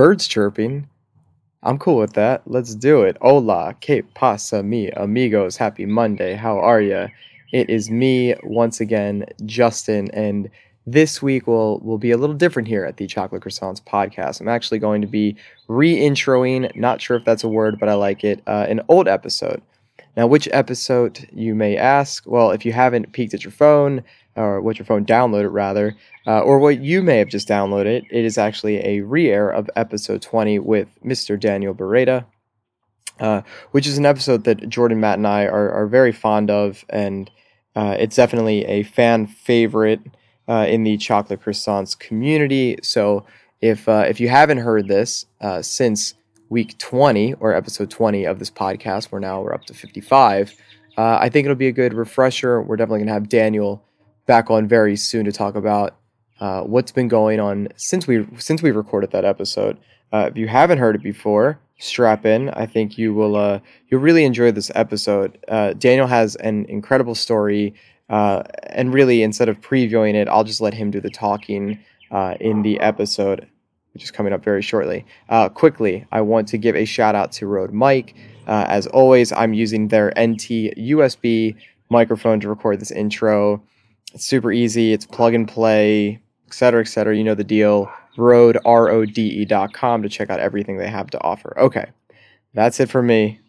birds chirping. I'm cool with that. Let's do it. Hola, que pasa mi amigos? Happy Monday. How are ya? It is me once again, Justin, and this week will will be a little different here at the Chocolate Croissants podcast. I'm actually going to be re-introing, not sure if that's a word, but I like it, uh, an old episode. Now, which episode you may ask? Well, if you haven't peeked at your phone, or what your phone downloaded rather, uh, or what you may have just downloaded, it is actually a re-air of episode 20 with Mr. Daniel Beretta, uh, which is an episode that Jordan, Matt, and I are, are very fond of, and uh, it's definitely a fan favorite uh, in the chocolate croissants community. So if uh, if you haven't heard this uh, since week 20 or episode 20 of this podcast, where now we're up to 55, uh, I think it'll be a good refresher. We're definitely gonna have Daniel back on very soon to talk about uh, what's been going on since we since we recorded that episode. Uh, if you haven't heard it before, strap in. I think you will uh, you'll really enjoy this episode. Uh, Daniel has an incredible story, uh, and really instead of previewing it, I'll just let him do the talking uh, in the episode, which is coming up very shortly. Quickly, I want to give a shout out to Rode. Uh, as always, I'm using their NT USB microphone to record this intro. It's super easy. It's plug and play, etc., etc. You know the deal. Rode, R-O-D-E dot com to check out everything they have to offer. Okay, that's it for me.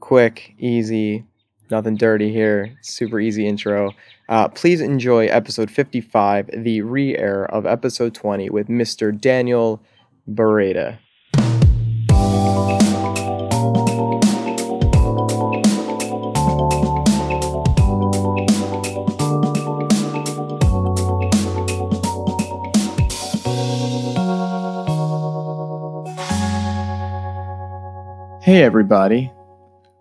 Quick, easy, nothing dirty here. Super easy intro. Uh, please enjoy episode 55, the re-air of episode 20 with Mr. Daniel Beretta. Hey, everybody.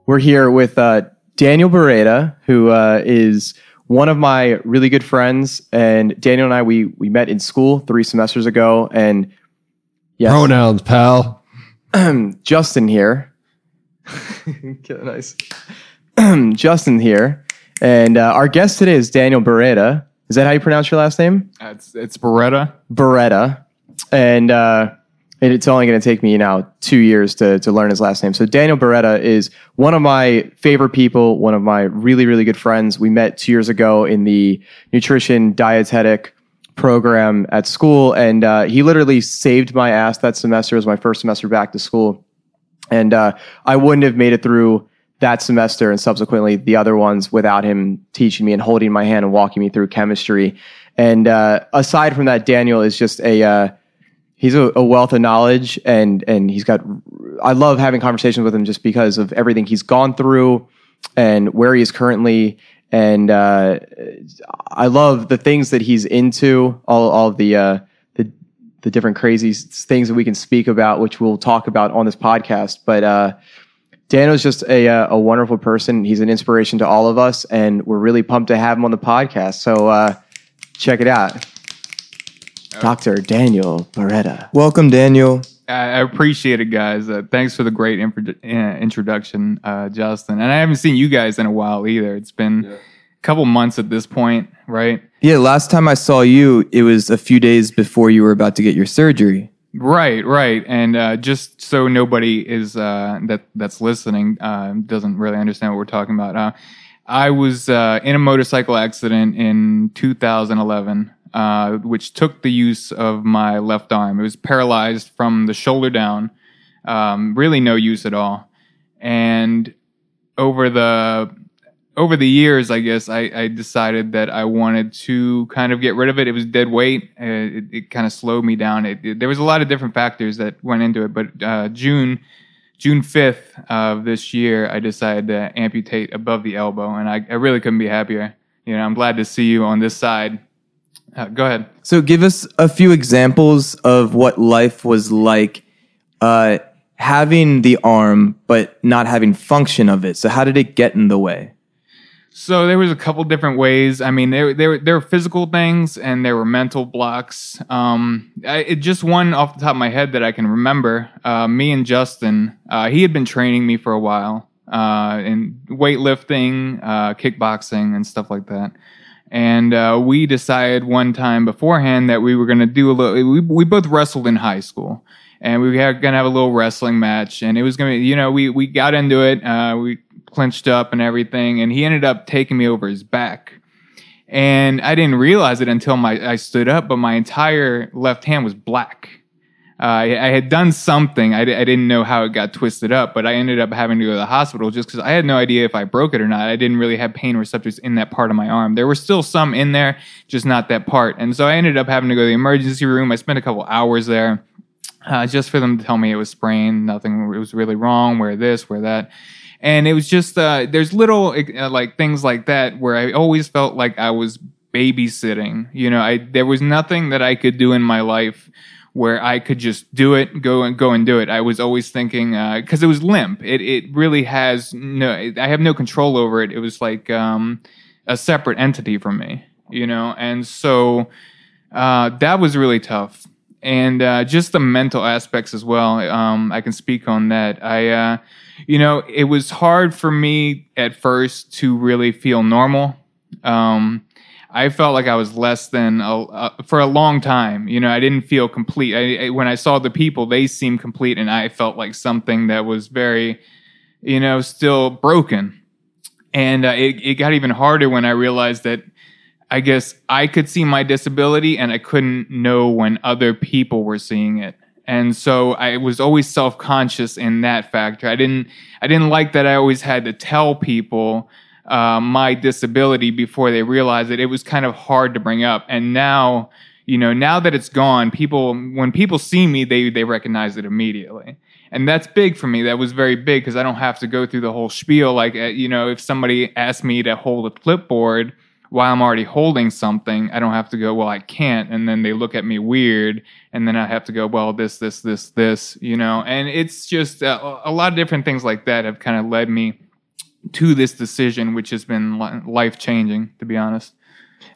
We're here with uh, Daniel Beretta, who uh, is one of my really good friends. And Daniel and I, we, we met in school three semesters ago. And yes, Pronouns, pal. Justin here. Nice. Justin here. And uh, our guest today is Daniel Beretta. Is that how you pronounce your last name? Uh, It's it's Beretta. Beretta, and uh, and it's only going to take me now two years to to learn his last name. So Daniel Beretta is one of my favorite people, one of my really really good friends. We met two years ago in the nutrition dietetic program at school, and uh, he literally saved my ass that semester. It was my first semester back to school, and uh, I wouldn't have made it through that semester and subsequently the other ones without him teaching me and holding my hand and walking me through chemistry. And uh, aside from that, Daniel is just a uh, he's a, a wealth of knowledge and and he's got. I love having conversations with him just because of everything he's gone through and where he is currently. And uh, I love the things that he's into. All all the uh, the the different crazy things that we can speak about, which we'll talk about on this podcast. But uh, Daniel's just a uh, a wonderful person. He's an inspiration to all of us, and we're really pumped to have him on the podcast. So uh, check it out, Doctor Daniel Beretta. Welcome, Daniel. I I appreciate it, guys. Uh, thanks for the great info- uh, introduction, uh, Justin. And I haven't seen you guys in a while either. It's been a couple months at this point, right? Yeah, last time I saw you, it was a few days before you were about to get your surgery. Right, right. And uh, just so nobody is uh, that that's listening uh, doesn't really understand what we're talking about. Uh, I was uh, in a motorcycle accident in 2011, uh, which took the use of my left arm. It was paralyzed from the shoulder down, um, really no use at all. And over the over the years, I guess I, I decided that I wanted to kind of get rid of it. It was dead weight. Uh, it, it kind of slowed me down. It, it- there was a lot of different factors that went into it, but uh, June June fifth of this year, I decided to amputate above the elbow, and I, I really couldn't be happier. You know, I'm glad to see you on this side. Uh, go ahead. So give us a few examples of what life was like uh, having the arm but not having function of it. So how did it get in the way? So there was a couple different ways. I mean, there there there were physical things and there were mental blocks. Um, I, it just one off the top of my head that I can remember. Uh, me and Justin, uh, he had been training me for a while uh, in weightlifting, uh, kickboxing, and stuff like that. And uh, we decided one time beforehand that we were going to do a little. We, we both wrestled in high school, and we were gonna have a little wrestling match, and it was gonna, be, you know, we we got into it, uh, we clinched up and everything, and he ended up taking me over his back. And I didn't realize it until my I stood up, but my entire left hand was black. Uh, I, I, had done something. I, I, didn't know how it got twisted up, but I ended up having to go to the hospital just because I had no idea if I broke it or not. I didn't really have pain receptors in that part of my arm. There were still some in there, just not that part. And so I ended up having to go to the emergency room. I spent a couple hours there uh, just for them to tell me it was sprained. Nothing was really wrong. Where this, where that and it was just uh, there's little uh, like things like that where I always felt like I was babysitting. You know, I there was nothing that I could do in my life where I could just do it, go and go and do it. I was always thinking because uh, it was limp. It it really has no. I have no control over it. It was like um, a separate entity from me. You know, and so uh, that was really tough. And uh, just the mental aspects as well. Um, I can speak on that. I uh, you know, it was hard for me at first to really feel normal. Um, I felt like I was less than a, a, for a long time. You know, I didn't feel complete. I, I, when I saw the people, they seemed complete, and I felt like something that was very, you know, still broken. And uh, it, it got even harder when I realized that I guess I could see my disability, and I couldn't know when other people were seeing it and so I was always self conscious in that factor. I didn't I didn't like that I always had to tell people uh, my disability before they realized it. It was kind of hard to bring up, and now you know now that it's gone, people when people see me, they they recognize it immediately. And that's big for me. That was very big because I don't have to go through the whole spiel. Like, uh, you know, if somebody asked me to hold a clipboard, while I'm already holding something, I don't have to go, well, I can't. And then they look at me weird. And then I have to go, well, this, this, this, this, you know, and it's just uh, a lot of different things like that have kind of led me to this decision, which has been life changing, to be honest.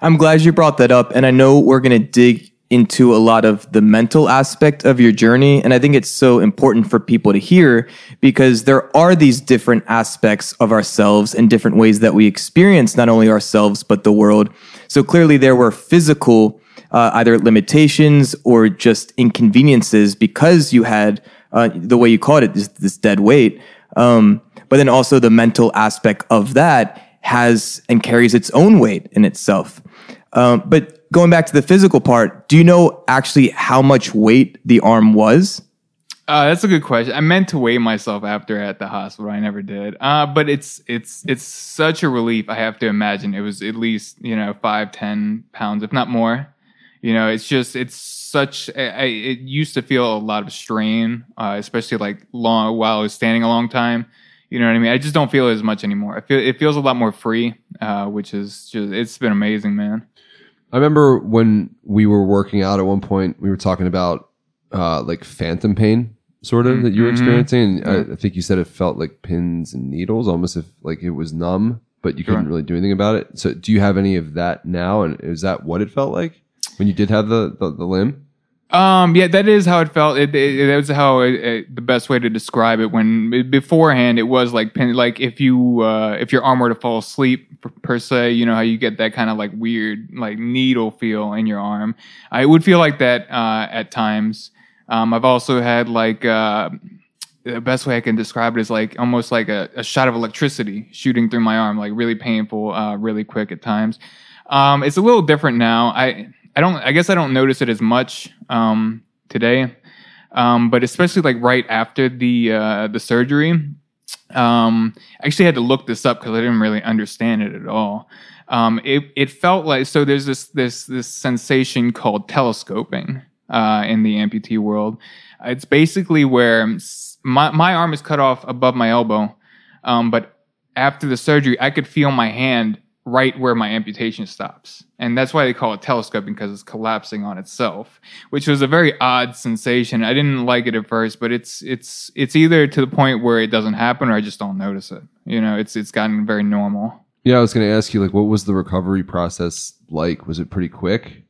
I'm glad you brought that up. And I know we're going to dig into a lot of the mental aspect of your journey. And I think it's so important for people to hear because there are these different aspects of ourselves and different ways that we experience not only ourselves, but the world. So clearly there were physical, uh, either limitations or just inconveniences because you had, uh, the way you called it, this, this dead weight. Um, but then also the mental aspect of that has and carries its own weight in itself. Um, but going back to the physical part, do you know actually how much weight the arm was? Uh, that's a good question. I meant to weigh myself after at the hospital. I never did. Uh, but it's it's it's such a relief. I have to imagine it was at least you know five ten pounds, if not more. You know, it's just it's such. I, it used to feel a lot of strain, uh, especially like long while I was standing a long time. You know what I mean? I just don't feel it as much anymore. I feel it feels a lot more free, uh, which is just it's been amazing, man. I remember when we were working out at one point, we were talking about uh, like phantom pain, sort of, that you were mm-hmm. experiencing. And I, I, think you said it felt like pins and needles, almost if like it was numb, but you couldn't really do anything about it. So, do you have any of that now? And is that what it felt like when you did have the, the, the limb? Um, yeah, that is how it felt. It, it, that was how it, it, the best way to describe it. When beforehand, it was like like if you uh, if your arm were to fall asleep per, per, se, you know how you get that kind of like weird like needle feel in your arm. I would feel like that uh, at times. Um, I've also had like uh, the best way I can describe it is like almost like a, a shot of electricity shooting through my arm, like really painful, uh, really quick at times. Um, it's a little different now. I I don't. I guess I don't notice it as much um, today, um, but especially like right after the uh, the surgery. Um, I actually had to look this up because I didn't really understand it at all. Um, it it felt like so. There's this this this sensation called telescoping uh, in the amputee world. It's basically where my my arm is cut off above my elbow, um, but after the surgery, I could feel my hand right where my amputation stops. And that's why they call it telescoping because it's collapsing on itself, which was a very odd sensation. I didn't like it at first, but it's it's it's either to the point where it doesn't happen or I just don't notice it. You know, it's it's gotten very normal. Yeah, I was going to ask you like what was the recovery process like? Was it pretty quick?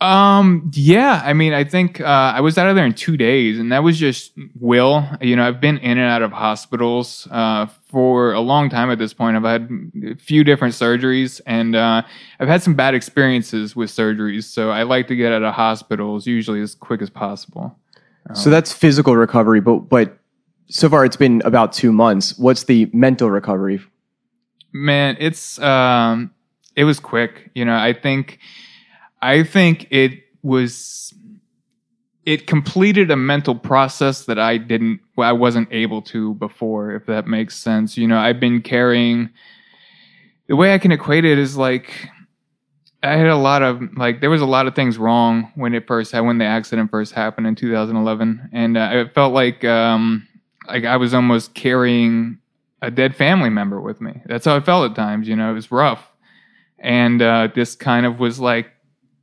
Um, yeah, I mean, I think uh, I was out of there in two days, and that was just will. You know, I've been in and out of hospitals uh, for a long time at this point. I've had a few different surgeries, and uh, I've had some bad experiences with surgeries. So I like to get out of hospitals usually as quick as possible. So that's physical recovery, but but so far it's been about two months. What's the mental recovery? Man, it's um, it was quick. You know, I think, I think it was, it completed a mental process that I didn't, I wasn't able to before. If that makes sense. You know, I've been carrying. The way I can equate it is like I had a lot of like there was a lot of things wrong when it first when the accident first happened in 2011, and uh, it felt like um, like I was almost carrying a dead family member with me. That's how I felt at times. You know, it was rough, and uh, this kind of was like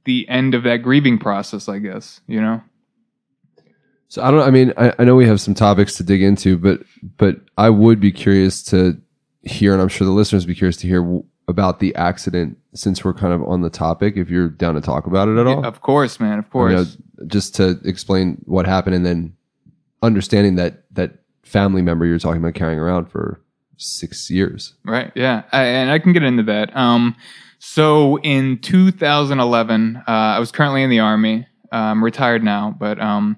the end of that grieving process, I guess. You know. So I don't. I mean, I, I know we have some topics to dig into, but but I would be curious to hear, and I'm sure the listeners would be curious to hear w- about the accident since we're kind of on the topic. If you're down to talk about it at all, Of course, man. Of I course. mean, just to explain what happened, and then understanding that that family member you're talking about carrying around for six years. Right. Yeah. I, and I can get into that. Um, so in 2011, uh, I was currently in the army. Uh, I'm retired now, but um,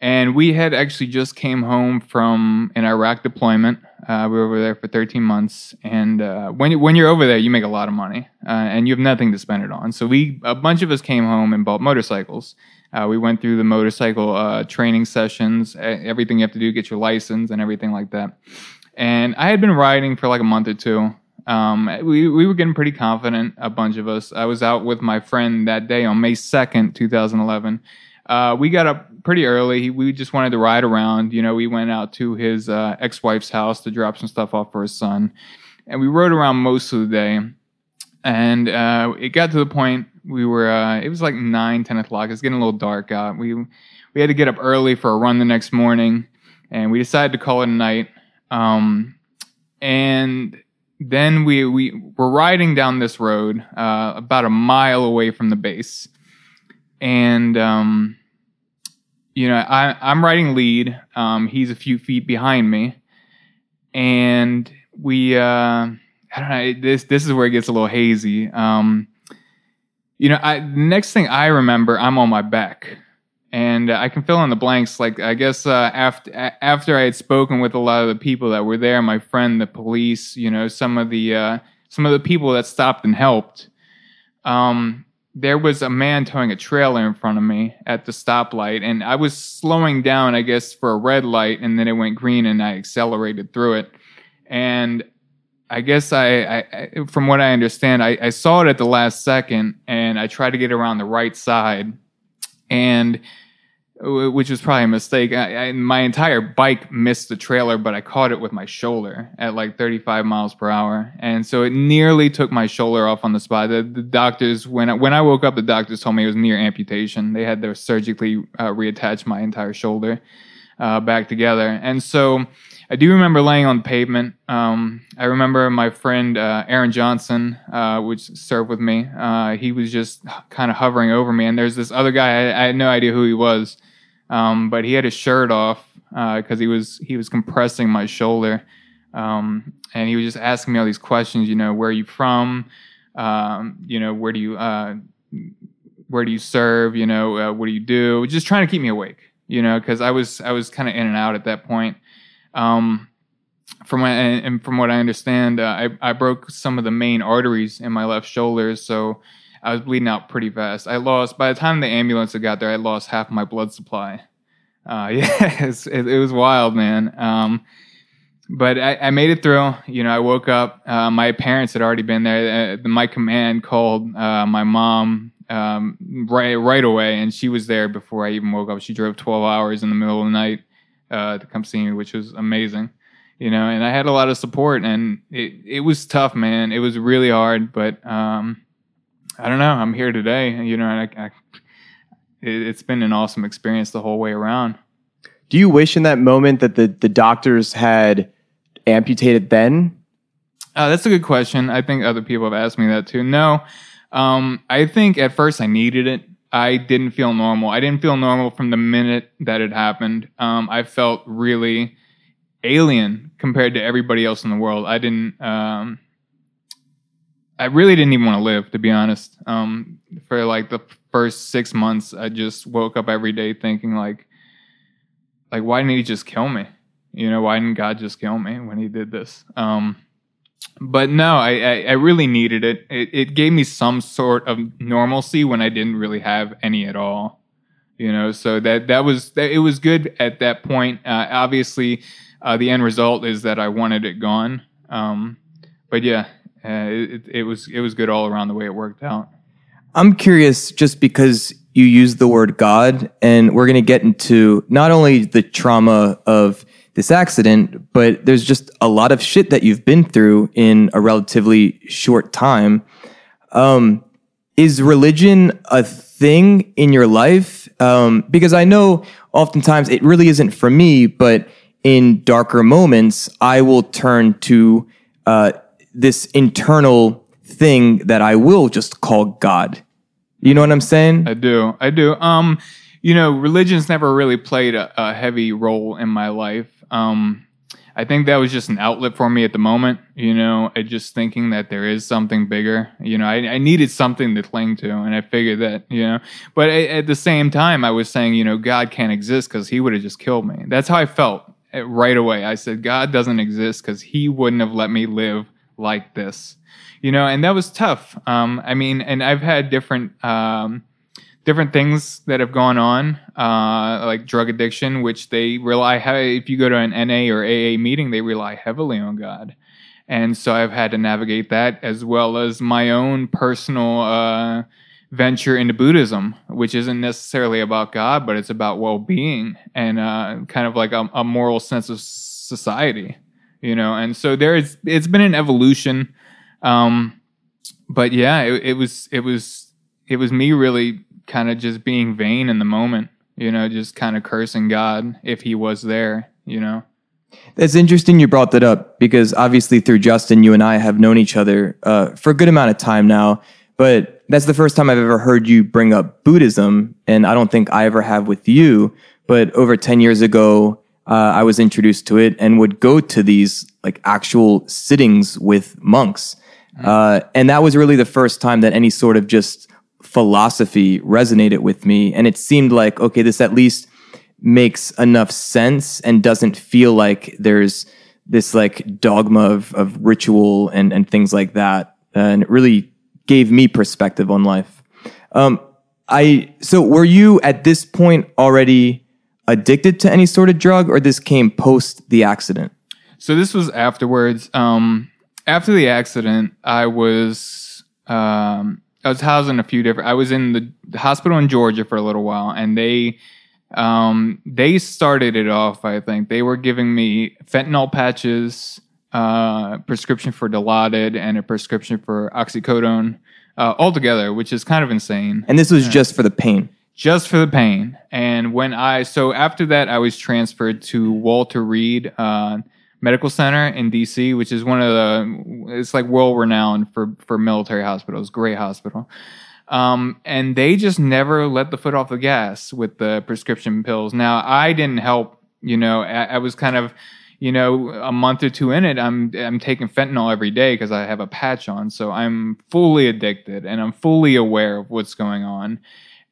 and we had actually just came home from an Iraq deployment. Uh, we were over there for 13 months, and uh, when when you're over there, you make a lot of money, uh, and you have nothing to spend it on. So we a bunch of us came home and bought motorcycles. Uh, we went through the motorcycle uh, training sessions, everything you have to do, get your license, and everything like that and I had been riding for like a month or two. Um, we we were getting pretty confident, a bunch of us. I was out with my friend that day on May second, two thousand eleven. Uh, we got up pretty early. We just wanted to ride around. You know, we went out to his uh, ex-wife's house to drop some stuff off for his son, and we rode around most of the day. And uh, it got to the point we were. Uh, it was like nine, ten o'clock. It's getting a little dark out. We we had to get up early for a run the next morning, and we decided to call it a night. Um, and then we we were riding down this road uh, about a mile away from the base, and um, you know I I'm riding lead. Um, he's a few feet behind me, and we uh, I don't know this this is where it gets a little hazy. Um, you know, I next thing I remember, I'm on my back and I can fill in the blanks. Like I guess uh, after after I had spoken with a lot of the people that were there, my friend, the police, you know, some of the uh, some of the people that stopped and helped. Um, there was a man towing a trailer in front of me at the stoplight, and I was slowing down, I guess, for a red light, and then it went green, and I accelerated through it, and. I guess I, I, I from what I understand, I, I saw it at the last second, and I tried to get around the right side, and which was probably a mistake. I, I, my entire bike missed the trailer, but I caught it with my shoulder at like 35 miles per hour, and so it nearly took my shoulder off on the spot. The, the doctors, when I, when I woke up, the doctors told me it was near amputation. They had to surgically uh, reattach my entire shoulder uh, back together, and so. I do remember laying on the pavement. Um, I remember my friend uh, Aaron Johnson, uh, which served with me. Uh, he was just kind of hovering over me, and there's this other guy. I, I had no idea who he was, um, but he had his shirt off because he was he was compressing my shoulder, um, and he was just asking me all these questions. You know, where are you from? Um, you know, where do you uh, where do you serve? You know, uh, what do you do? Just trying to keep me awake. You know, because I was I was kind of in and out at that point. Um, from what, and and from what I understand, uh, I I broke some of the main arteries in my left shoulder, so I was bleeding out pretty fast. I lost by the time the ambulance had got there, I lost half my blood supply. Uh, yeah, it, it was wild, man. Um, but I, I made it through. You know, I woke up. Uh, my parents had already been there. Uh, my command called uh, my mom um, right right away, and she was there before I even woke up. She drove 12 hours in the middle of the night uh, to come see me, which was amazing. You know, and I had a lot of support, and it it was tough, man. It was really hard, but um, I don't know. I'm here today. You know, and I, I, it, it's been an awesome experience the whole way around. Do you wish in that moment that the, the doctors had amputated then? Uh, that's a good question. I think other people have asked me that too. No, um, I think at first I needed it. I didn't feel normal. I didn't feel normal from the minute that it happened. Um, I felt really alien compared to everybody else in the world. I didn't. Um, I really didn't even want to live, to be honest. Um, for like the first six months, I just woke up every day thinking like, like why didn't he just kill me? You know, why didn't God just kill me when he did this? Um, but no, I, I, I really needed it. it. It gave me some sort of normalcy when I didn't really have any at all. You know, so that that was that, it was good at that point. Uh, obviously, uh, the end result is that I wanted it gone. Um, but yeah, uh, it, it was it was good all around the way it worked out. I'm curious just because you use the word God, and we're going to get into not only the trauma of this accident, but there's just a lot of shit that you've been through in a relatively short time. Um, is religion a thing in your life? Um, because I know oftentimes it really isn't for me, but in darker moments, I will turn to uh, this internal thing that I will just call God. You know what I'm saying? I do. I do. Um, you know, religion's never really played a, a heavy role in my life. Um, I think that was just an outlet for me at the moment, you know, I just thinking that there is something bigger. You know, I, I needed something to cling to, and I figured that, you know, but I, at the same time, I was saying, you know, God can't exist because he would have just killed me. That's how I felt eh, right away. I said, God doesn't exist because he wouldn't have let me live like this, you know, and that was tough. Um, I mean, and I've had different, um, different things that have gone on, uh, like drug addiction, which they rely. If you go to an NA or AA meeting, they rely heavily on God, and so I've had to navigate that as well as my own personal uh, venture into Buddhism, which isn't necessarily about God, but it's about well-being and uh, kind of like a, a, moral sense of society, you know. And so there's it's been an evolution, um, but yeah, it, it was it was it was me really kind of just being vain in the moment, you know, just kind of cursing God if he was there, you know. That's interesting you brought that up because obviously through Justin, you and I have known each other uh, for a good amount of time now. But that's the first time I've ever heard you bring up Buddhism, and I don't think I ever have with you. But over 10 years ago, uh, I was introduced to it and would go to these like actual sittings with monks. Mm. Uh, and that was really the first time that any sort of just philosophy resonated with me. And it seemed like, okay, this at least makes enough sense and doesn't feel like there's this like dogma of, of ritual and, and things like that. And it really gave me perspective on life. Um, I, so were you at this point already addicted to any sort of drug or this came post the accident? So this was afterwards. Um, after the accident, I was, um, I was housed in a few different. I was in the, hospital in Georgia for a little while, and they um, they started it off. I think they were giving me fentanyl patches, uh, prescription for Dilaudid, and a prescription for oxycodone uh, all together, which is kind of insane. And this was just for the pain. Just for the pain. And when I so after that, I was transferred to Walter Reed. Uh, Medical Center in DC, which is one of the it's like world renowned for for military hospitals, great hospital. Um, and they just never let the foot off the gas with the prescription pills. Now I didn't help, you know, I, I was kind of you know, a month or two in it, I'm I'm taking fentanyl every day because I have a patch on, so I'm fully addicted and I'm fully aware of what's going on.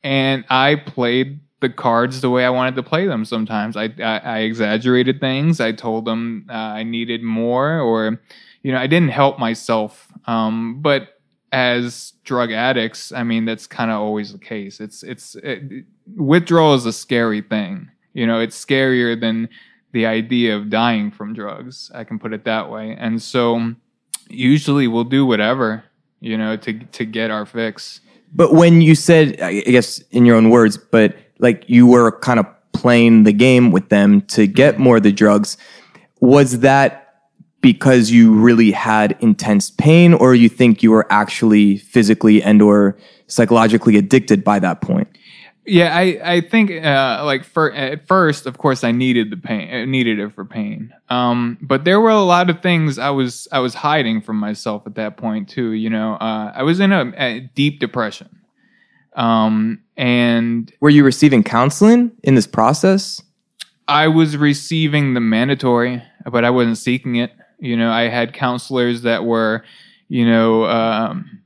And I played the cards the way I wanted to play them. Sometimes I I, I exaggerated things. I told them uh, I needed more, or you know, I didn't help myself. Um, but as drug addicts, I mean, that's kind of always the case. It's it's it, withdrawal is a scary thing. You know, it's scarier than the idea of dying from drugs. I can put it that way. And so, usually, we'll do whatever you know to to get our fix. But when you said, I guess in your own words, but like you were kind of playing the game with them to get more of the drugs. Was that because you really had intense pain or you think you were actually physically and or psychologically addicted by that point? Yeah, I, I think uh, like for at first, of course, I needed the pain, I needed it for pain. Um, but there were a lot of things I was I was hiding from myself at that point too. You know, uh, I was in a, a deep depression. Um, and were you receiving counseling in this process? I was receiving the mandatory, but I wasn't seeking it. You know, I had counselors that were, you know, um,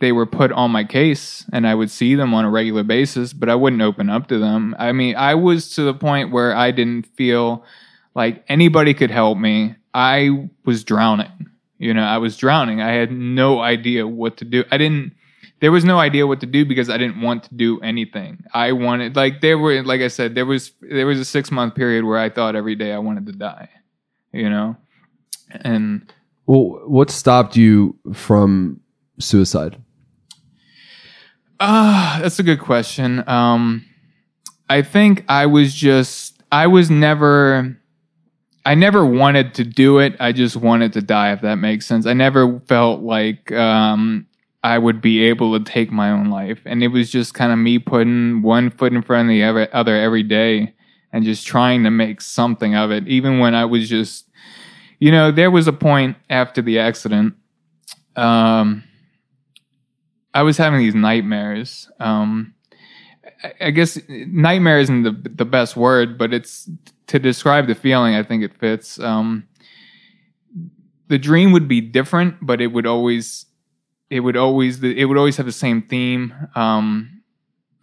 they were put on my case and I would see them on a regular basis, but I wouldn't open up to them. I mean, I was to the point where I didn't feel like anybody could help me. I was drowning. You know, I was drowning. I had no idea what to do. I didn't there was no idea what to do because I didn't want to do anything. I wanted like there were like I said there was there was a 6 month period where I thought every day I wanted to die. You know. And Well, what stopped you from suicide? Ah, that's a good question. Um, I think I was just, I was never, I never wanted to do it. I just wanted to die, if that makes sense. I never felt like um, I would be able to take my own life. And it was just kind of me putting one foot in front of the other, other every day and just trying to make something of it. Even when I was just, you know, there was a point after the accident. Um, I was having these nightmares. Um, I, guess nightmare isn't the the best word, but it's to describe the feeling. I think it fits. Um, the dream would be different, but it would always, it would always, it would always have the same theme, um,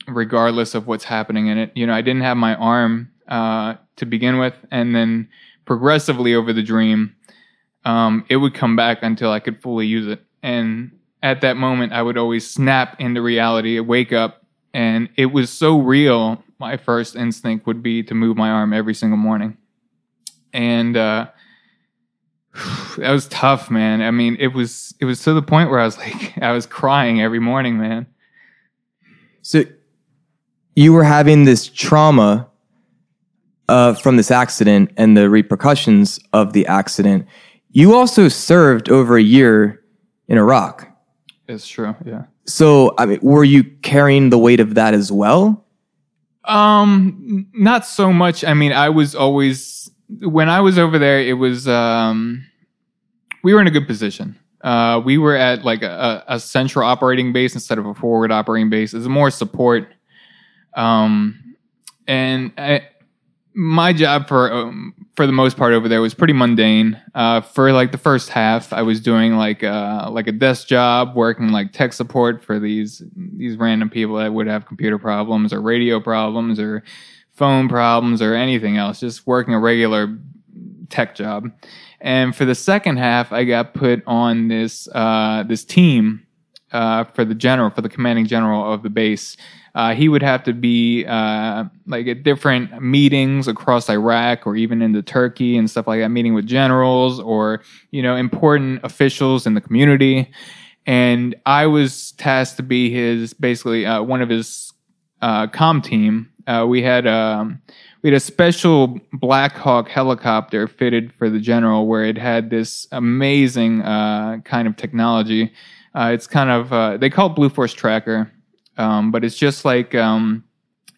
regardless of what's happening in it. You know, I didn't have my arm uh, to begin with, and then progressively over the dream, um, it would come back until I could fully use it. And at that moment, I would always snap into reality, wake up, and it was so real. My first instinct would be to move my arm every single morning. And uh, that was tough, man. I mean, it was it was to the point where I was like, I was crying every morning, man. So you were having this trauma uh, from this accident and the repercussions of the accident. You also served over a year in Iraq. It's true, yeah. So, I mean, were you carrying the weight of that as well? Um, not so much. I mean, I was always when I was over there. It was um, we were in a good position. Uh, we were at like a, a central operating base instead of a forward operating base. It's more support. Um, and I, my job for um, for the most part over there was pretty mundane. Uh, for like the first half, I was doing like uh, like a desk job, working like tech support for these these random people that would have computer problems or radio problems or phone problems or anything else. Just working a regular tech job. And for the second half, I got put on this uh, this team uh, for the general, for the commanding general of the base. Uh, he would have to be uh, like at different meetings across Iraq or even into Turkey and stuff like that, meeting with generals or you know important officials in the community. And I was tasked to be his basically uh, one of his uh, com team. Uh, we had um, we had a special Black Hawk helicopter fitted for the general, where it had this amazing uh, kind of technology. It's kind of they call it Blue Force Tracker, um, but it's just like um,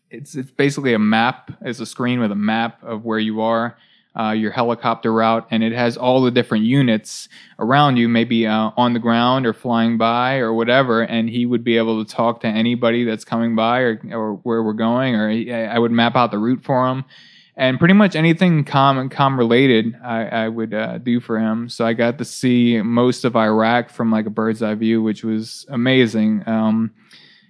it's it's basically a map. It's a screen with a map of where you are, uh, your helicopter route, and it has all the different units around you, maybe uh, on the ground or flying by or whatever. And he would be able to talk to anybody that's coming by or or where we're going, or he, I would map out the route for him. And pretty much anything com com related, I, I would uh, do for him. So I got to see most of Iraq from like a bird's eye view, which was amazing. Um,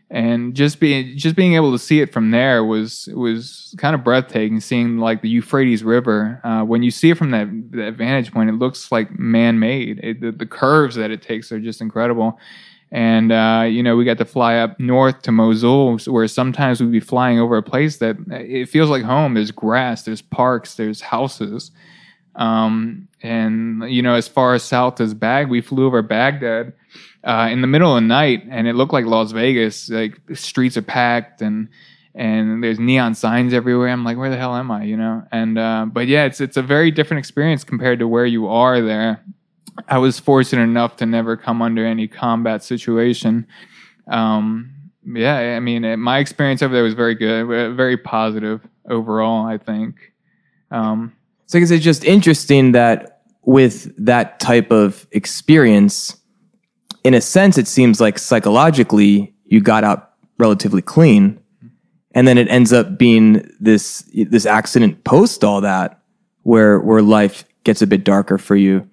and just being just being able to see it from there was was kind of breathtaking. Seeing like the Euphrates River, uh, when you see it from that, that vantage point, it looks like man made. The, the curves that it takes are just incredible. And uh, you know, we got to fly up north to Mosul, where sometimes we'd be flying over a place that it feels like home. There's grass, there's parks, there's houses. Um, and you know, as far as south as Bag, we flew over Baghdad uh, in the middle of the night, and it looked like Las Vegas. Like streets are packed, and and there's neon signs everywhere. I'm like, where the hell am I? You know. And uh, but yeah, it's it's a very different experience compared to where you are there. I was fortunate enough to never come under any combat situation. Um, yeah, I mean, it, my experience over there was very good, very positive overall. I think. Um, So I guess it's just interesting that with that type of experience, in a sense, it seems like psychologically you got out relatively clean, and then it ends up being this this accident post all that, where where life gets a bit darker for you.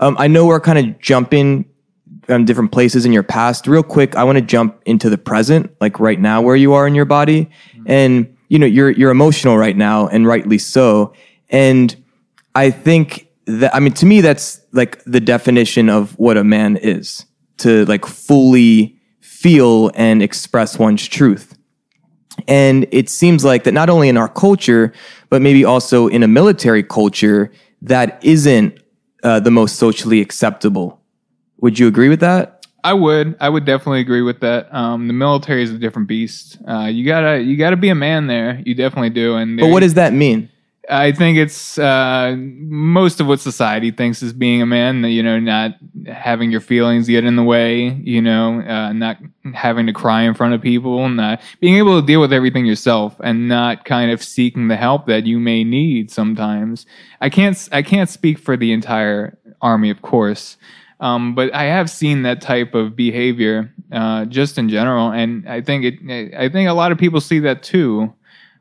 Um, I know we're kind of jumping um, different places in your past. Real quick, I want to jump into the present, like right now, where you are in your body, and you know you're you're emotional right now, and rightly so. And I think that I mean to me that's like the definition of what a man is to like fully feel and express one's truth. And it seems like that not only in our culture, but maybe also in a military culture, that isn't uh, the most socially acceptable. Would you agree with that? I would. I would definitely agree with that. Um, the military is a different beast. Uh, you gotta, you gotta be a man there. You definitely do. And But what does that mean? I think it's uh, most of what society thinks is being a man. You know, not having your feelings get in the way. You know, uh, not having to cry in front of people, not being able to deal with everything yourself, and not kind of seeking the help that you may need sometimes. I can't. I can't speak for the entire army, of course. Um, but I have seen that type of behavior uh, just in general, and I think it. I think a lot of people see that too.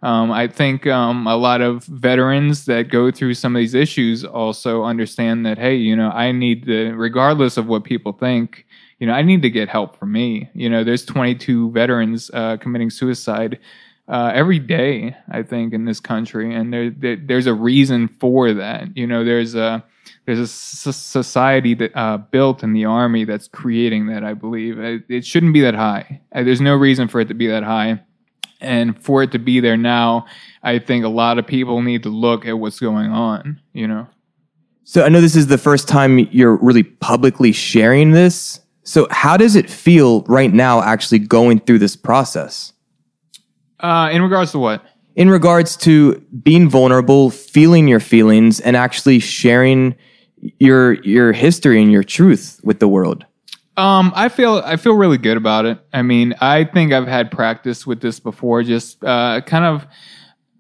Um, I think um, a lot of veterans that go through some of these issues also understand that, hey, you know, I need to, regardless of what people think, you know, I need to get help for me. You know, there's 22 veterans uh, committing suicide uh, every day, I think, in this country, and there, there, there's a reason for that. You know, there's a there's a society that uh, built in the army that's creating that. I believe it, it shouldn't be that high. Uh, there's no reason for it to be that high and for it to be there now i think a lot of people need to look at what's going on you know So I know this is the first time you're really publicly sharing this. So how does it feel right now actually going through this process? uh, in regards to what In regards to being vulnerable, feeling your feelings and actually sharing your your history and your truth with the world. Um, i feel i feel really good about it. I mean i think i've had practice with this before just uh, kind of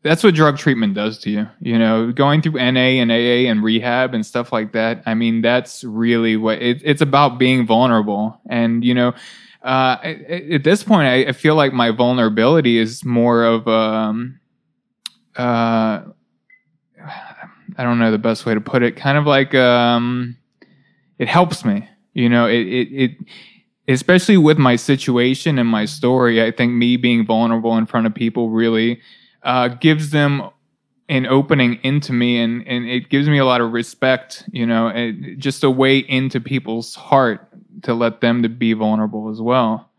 that's what drug treatment does to you you know? Going through na and aa and rehab and stuff like that i mean that's really what it, it's about being vulnerable. And you know uh, at, this point I, I feel like my vulnerability is more of um uh i don't know the best way to put it kind of like um it helps me you know it it, it especially with my situation and my story i think me being vulnerable in front of people really uh, gives them an opening into me and, and it gives me a lot of respect you know it, just a way into people's heart to let them to be vulnerable as well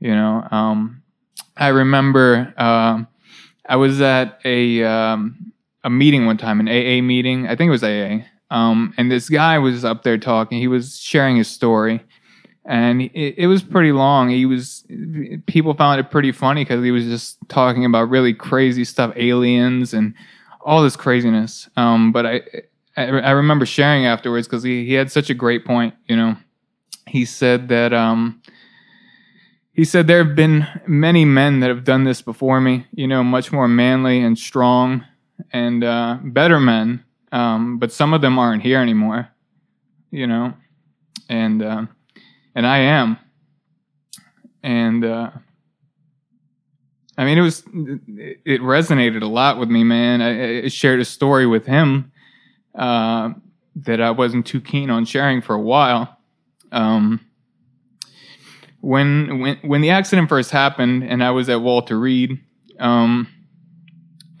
you know. Um, i remember um, i was at a um, a meeting one time an aa meeting. I think it was aa um, and this guy was up there talking he was sharing his story and it, it was pretty long. He was people found it pretty funny because he was just talking about really crazy stuff, aliens and all this craziness. Um, but I, I I remember sharing afterwards because he he had such a great point. You know, he said that um he said there have been many men that have done this before me. You know, much more manly and strong and uh, better men. Um, but some of them aren't here anymore. You know, and. Uh, and I am. And uh, I mean, it was it resonated a lot with me, man. I, I shared a story with him uh, that I wasn't too keen on sharing for a while. Um, when when when the accident first happened, and I was at Walter Reed, um,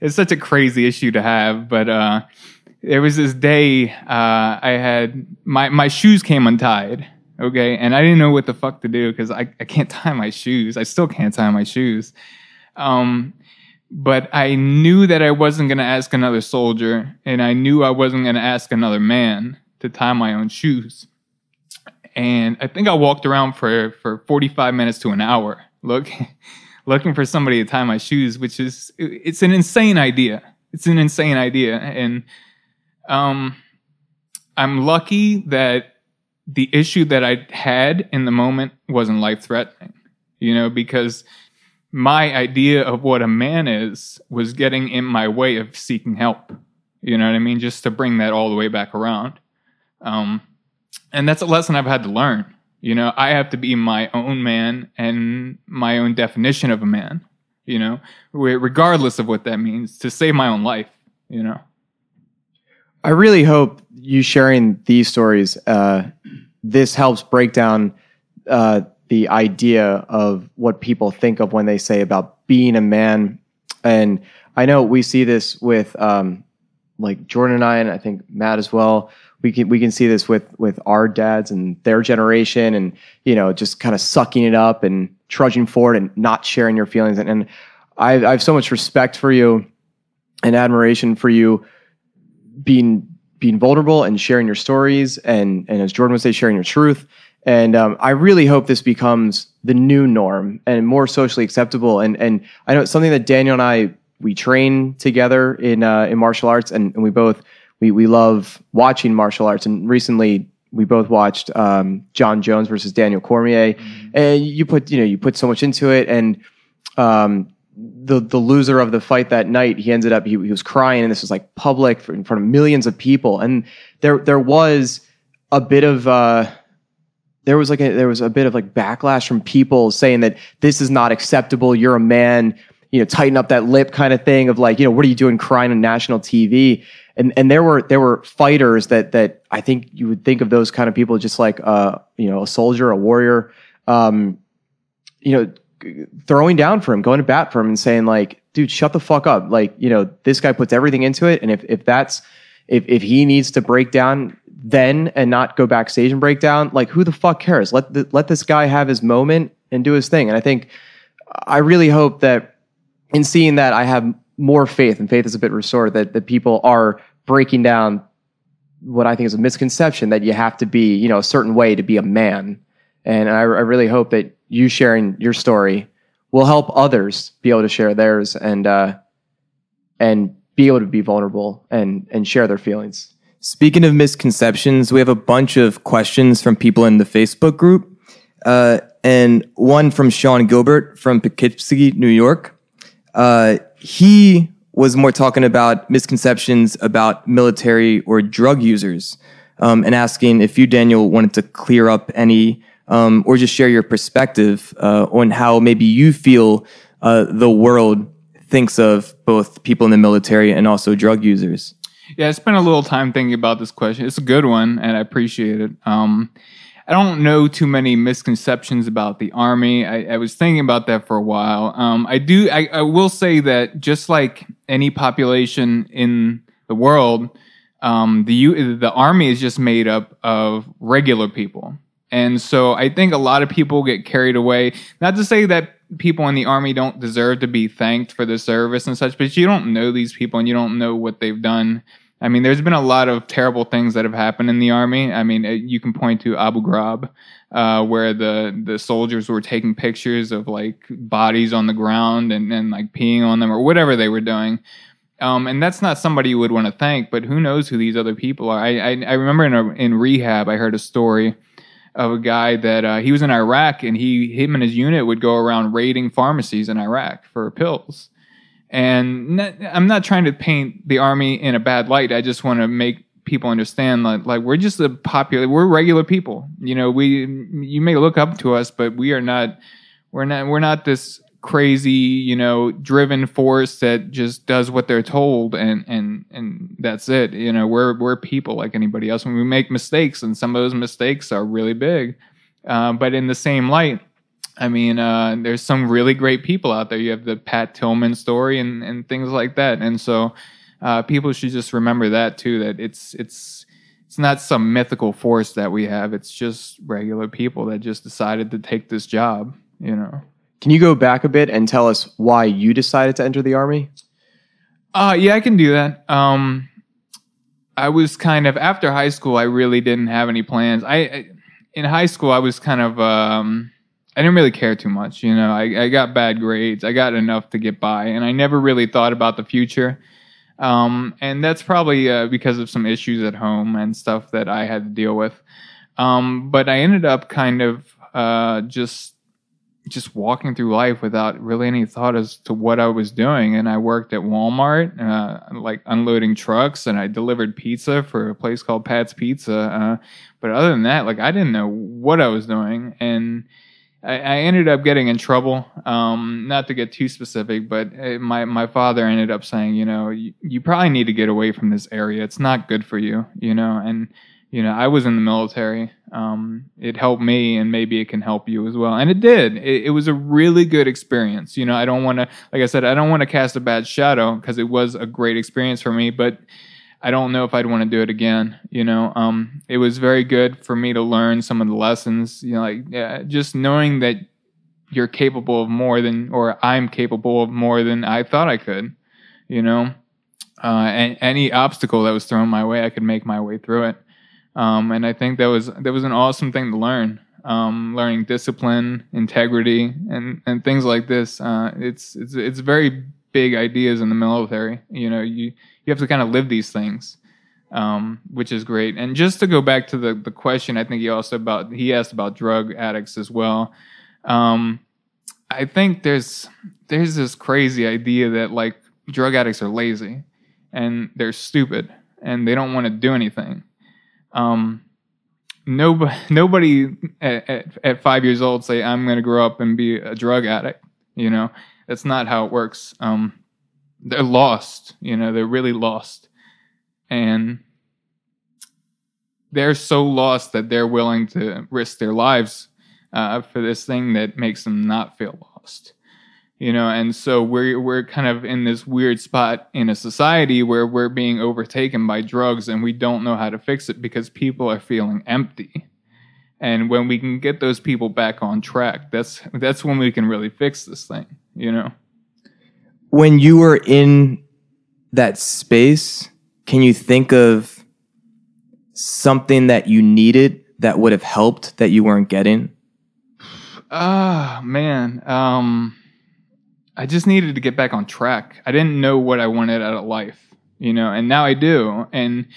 it's such a crazy issue to have, but uh, there was this day uh, I had my my shoes came untied. Okay, and I didn't know what the fuck to do because I, I can't tie my shoes. I still can't tie my shoes. Um, but I knew that I wasn't gonna ask another soldier, and I knew I wasn't gonna ask another man to tie my own shoes. And I think I walked around for for 45 minutes to an hour, look, looking for somebody to tie my shoes, which is it's an insane idea. It's an insane idea, and um, I'm lucky that the issue that I had in the moment wasn't life threatening, you know, because my idea of what a man is was getting in my way of seeking help. You know what I mean? Just to bring that all the way back around. Um, and that's a lesson I've had to learn. You know, I have to be my own man and my own definition of a man, you know, regardless of what that means to save my own life, you know. I really hope you sharing these stories uh, this helps break down uh, the idea of what people think of when they say about being a man. And I know we see this with um, like Jordan and I, and I think Matt as well. We can we can see this with with our dads and their generation, and you know, just kind of sucking it up and trudging forward and not sharing your feelings. And, and I, I have so much respect for you and admiration for you being being vulnerable and sharing your stories, and and as Jordan would say, sharing your truth. And um, I really hope this becomes the new norm and more socially acceptable. And and I know it's something that Daniel and I we train together in uh, in martial arts, and, and we both we we love watching martial arts. And recently, we both watched um, Jon Jones versus Daniel Cormier, mm-hmm. and you put you know you put so much into it, and um, the the loser of the fight that night, he ended up he, he was crying, and this was like public in front of millions of people, and there there was a bit of. Uh, there was like a, there was a bit of like backlash from people saying that this is not acceptable. You're a man you know, tighten up that lip kind of thing of like, you know, what are you doing crying on national TV? And and there were there were fighters that that I think you would think of those kind of people just like uh, you know, a soldier, a warrior, um, you know, throwing down for him, going to bat for him and saying like, dude, shut the fuck up. Like, you know, this guy puts everything into it. And if if that's if if he needs to break down then and not go backstage and break down, like who the fuck cares? Let the, let this guy have his moment and do his thing. And I think I really hope that in seeing that, I have more faith, and faith is a bit restored that that people are breaking down what I think is a misconception that you have to be, you know, a certain way to be a man. And I, I really hope that you sharing your story will help others be able to share theirs and uh, and be able to be vulnerable and and share their feelings. Speaking of misconceptions, we have a bunch of questions from people in the Facebook group, uh, and one from Sean Gilbert from Poughkeepsie, New York. Uh, he was more talking about misconceptions about military or drug users um, and asking if you, Daniel, wanted to clear up any um, or just share your perspective uh, on how maybe you feel uh, the world thinks of both people in the military and also drug users. Yeah, I spent a little time thinking about this question. It's a good one, and I appreciate it. Um, I don't know too many misconceptions about the army. I, I was thinking about that for a while. Um, I do. I, I, will say that just like any population in the world, um, the the army is just made up of regular people, and so I think a lot of people get carried away. Not to say that people in the army don't deserve to be thanked for their service and such, but you don't know these people and you don't know what they've done I mean, there's been a lot of terrible things that have happened in the army. I mean, you can point to Abu Ghraib, uh, where the the soldiers were taking pictures of like bodies on the ground and, and like peeing on them or whatever they were doing. Um, and that's not somebody you would want to thank, but who knows who these other people are? I I, I remember in a, in rehab, I heard a story of a guy that uh, he was in Iraq and he him and his unit would go around raiding pharmacies in Iraq for pills and not, I'm not trying to paint the army in a bad light. I just want to make people understand like, like we're just a popular, we're regular people. You know, we you may look up to us, but we are not. We're not. We're not this crazy, you know, driven force that just does what they're told and and and that's it. You know, we're we're people like anybody else. When we make mistakes, and some of those mistakes are really big, uh, but in the same light I mean, uh, there's some really great people out there. You have the Pat Tillman story and, and things like that. And so uh, people should just remember that too, that it's, it's, it's not some mythical force that we have. It's just regular people that just decided to take this job, you know. Can you go back a bit and tell us why you decided to enter the army? Uh, yeah, I can do that. Um, I was kind of after high school. I really didn't have any plans. I, I in high school I was kind of um, I didn't really care too much. You know, I, I got bad grades. I got enough to get by, and I never really thought about the future. Um, and that's probably uh, because of some issues at home and stuff that I had to deal with. Um, but I ended up kind of uh, just just walking through life without really any thought as to what I was doing. And I worked at Walmart, uh, like unloading trucks, and I delivered pizza for a place called Pat's Pizza. Uh, but other than that, like I didn't know what I was doing, and I, I ended up getting in trouble. Um, not to get too specific, but uh, my my father ended up saying, you know, you, you probably need to get away from this area. It's not good for you, you know. And you know, I was in the military. Um, it helped me, and maybe it can help you as well. And it did. It, it was a really good experience. You know, I don't want to, like I said, I don't want to cast a bad shadow because it was a great experience for me, but I don't know if I'd want to do it again. You know, um, it was very good for me to learn some of the lessons. You know, like yeah, just knowing that you're capable of more than, or I'm capable of more than I thought I could. You know, uh, and any obstacle that was thrown my way, I could make my way through it. Um, and I think that was that was an awesome thing to learn. Um, learning discipline, integrity, and and things like this. Uh, it's it's it's very big ideas in the military. You know, you you have to kind of live these things, um, which is great. And just to go back to the the question, I think he also about he asked about drug addicts as well. Um, I think there's there's this crazy idea that like drug addicts are lazy and they're stupid and they don't want to do anything um, nobody, nobody at, at, at, five years old say I'm going to grow up and be a drug addict. You know, that's not how it works. Um, they're lost. You know, they're really lost, and they're so lost that they're willing to risk their lives uh, for this thing that makes them not feel lost you know and so we're we're kind of in this weird spot in a society where we're being overtaken by drugs and we don't know how to fix it because people are feeling empty and when we can get those people back on track that's that's when we can really fix this thing you know when you were in that space can you think of something that you needed that would have helped that you weren't getting ah man um I just needed to get back on track. I didn't know what I wanted out of life, you know, and now I do. And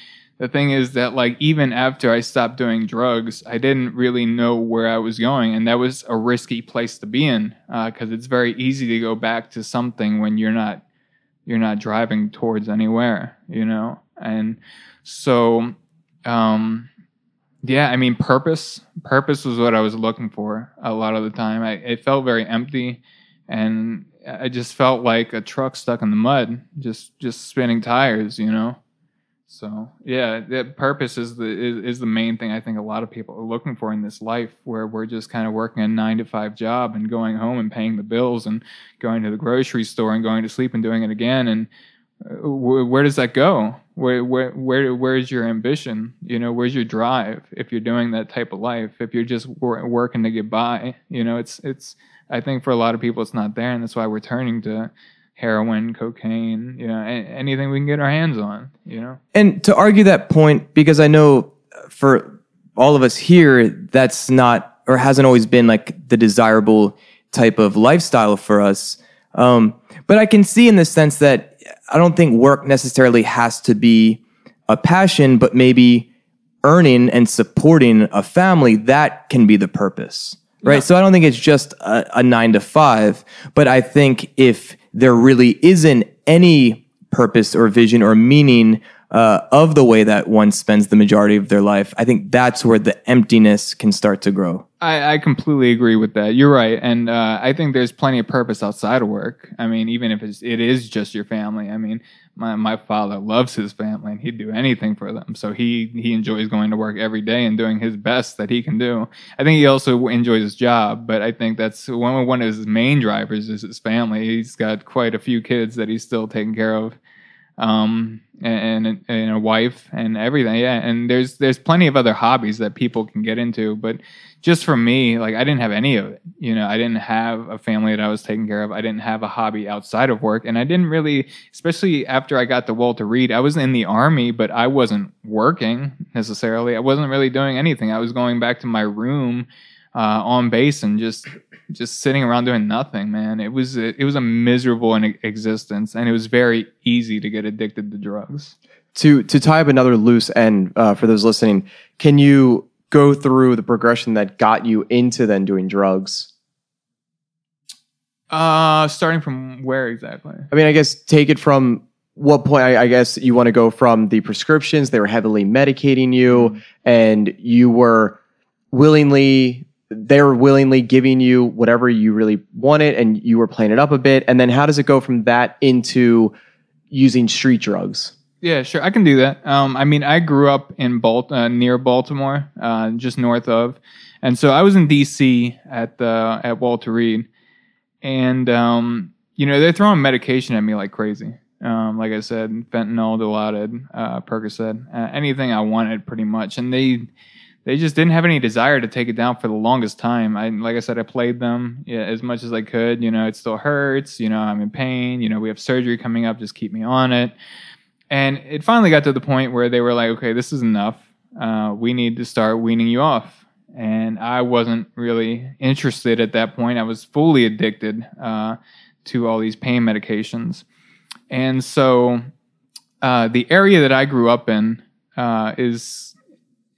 the thing is that like even after I stopped doing drugs, I didn't really know where I was going, and that was a risky place to be in because uh, it's very easy to go back to something when you're not you're not driving towards anywhere, you know. And so, um, yeah, I mean, purpose purpose was what I was looking for a lot of the time. I, it felt very empty, and I just felt like a truck stuck in the mud, just just spinning tires, you know. So yeah, that purpose is the is, is the main thing I think a lot of people are looking for in this life, where we're just kind of working a nine to five job and going home and paying the bills and going to the grocery store and going to sleep and doing it again. And uh, where, where does that go? Where where where where's your ambition? You know, where's your drive? If you're doing that type of life, if you're just wor- working to get by, you know, it's it's I think for a lot of people it's not there, and that's why we're turning to heroin, cocaine, you know, anything we can get our hands on, you know. And to argue that point, because I know for all of us here, that's not or hasn't always been like the desirable type of lifestyle for us. Um, but I can see in the sense that I don't think work necessarily has to be a passion, but maybe earning and supporting a family that can be the purpose right? Yeah. So I don't think it's just a, a nine to five, but I think if there really isn't any purpose or vision or meaning uh, of the way that one spends the majority of their life, I think that's where the emptiness can start to grow. I, I completely agree with that. You're right, and uh, I think there's plenty of purpose outside of work. I mean, even if it's, it is just your family. I mean, my my father loves his family and he'd do anything for them. So he he enjoys going to work every day and doing his best that he can do. I think he also enjoys his job, but I think that's one one of his main drivers is his family. He's got quite a few kids that he's still taking care of. Um, and, and a wife and everything. Yeah, and there's there's plenty of other hobbies that people can get into, but just for me, like I didn't have any of it. You know, I didn't have a family that I was taking care of. I didn't have a hobby outside of work, and I didn't really, especially after I got to Walter Reed. I was in the army, but I wasn't working necessarily. I wasn't really doing anything. I was going back to my room uh, on base and just just sitting around doing nothing, man. It was it was a miserable existence, and it was very easy to get addicted to drugs. To to tie up another loose end uh, for those listening, can you go through the progression that got you into then doing drugs? Uh, starting from where exactly? I mean, I guess take it from what point I, I, guess you want to go from the prescriptions they were heavily medicating you mm-hmm. and you were willingly they were willingly giving you whatever you really wanted and you were playing it up a bit and then how does it go from that into using street drugs Yeah, sure. I can do that. Um, I mean, I grew up in Balt- uh, near Baltimore, uh, just north of, and so I was in D.C. at the at Walter Reed, and um, you know they're throwing medication at me like crazy. Um, like I said, fentanyl, Dilaudid, uh, Percocet, uh, anything I wanted, pretty much, and they they just didn't have any desire to take it down for the longest time. I like I said, I played them yeah, as much as I could. You know, it still hurts. You know, I'm in pain. You know, we have surgery coming up. Just keep me on it. And it finally got to the point where they were like, okay, this is enough. Uh, we need to start weaning you off. And I wasn't really interested at that point. I was fully addicted uh, to all these pain medications. And so uh, the area that I grew up in uh, is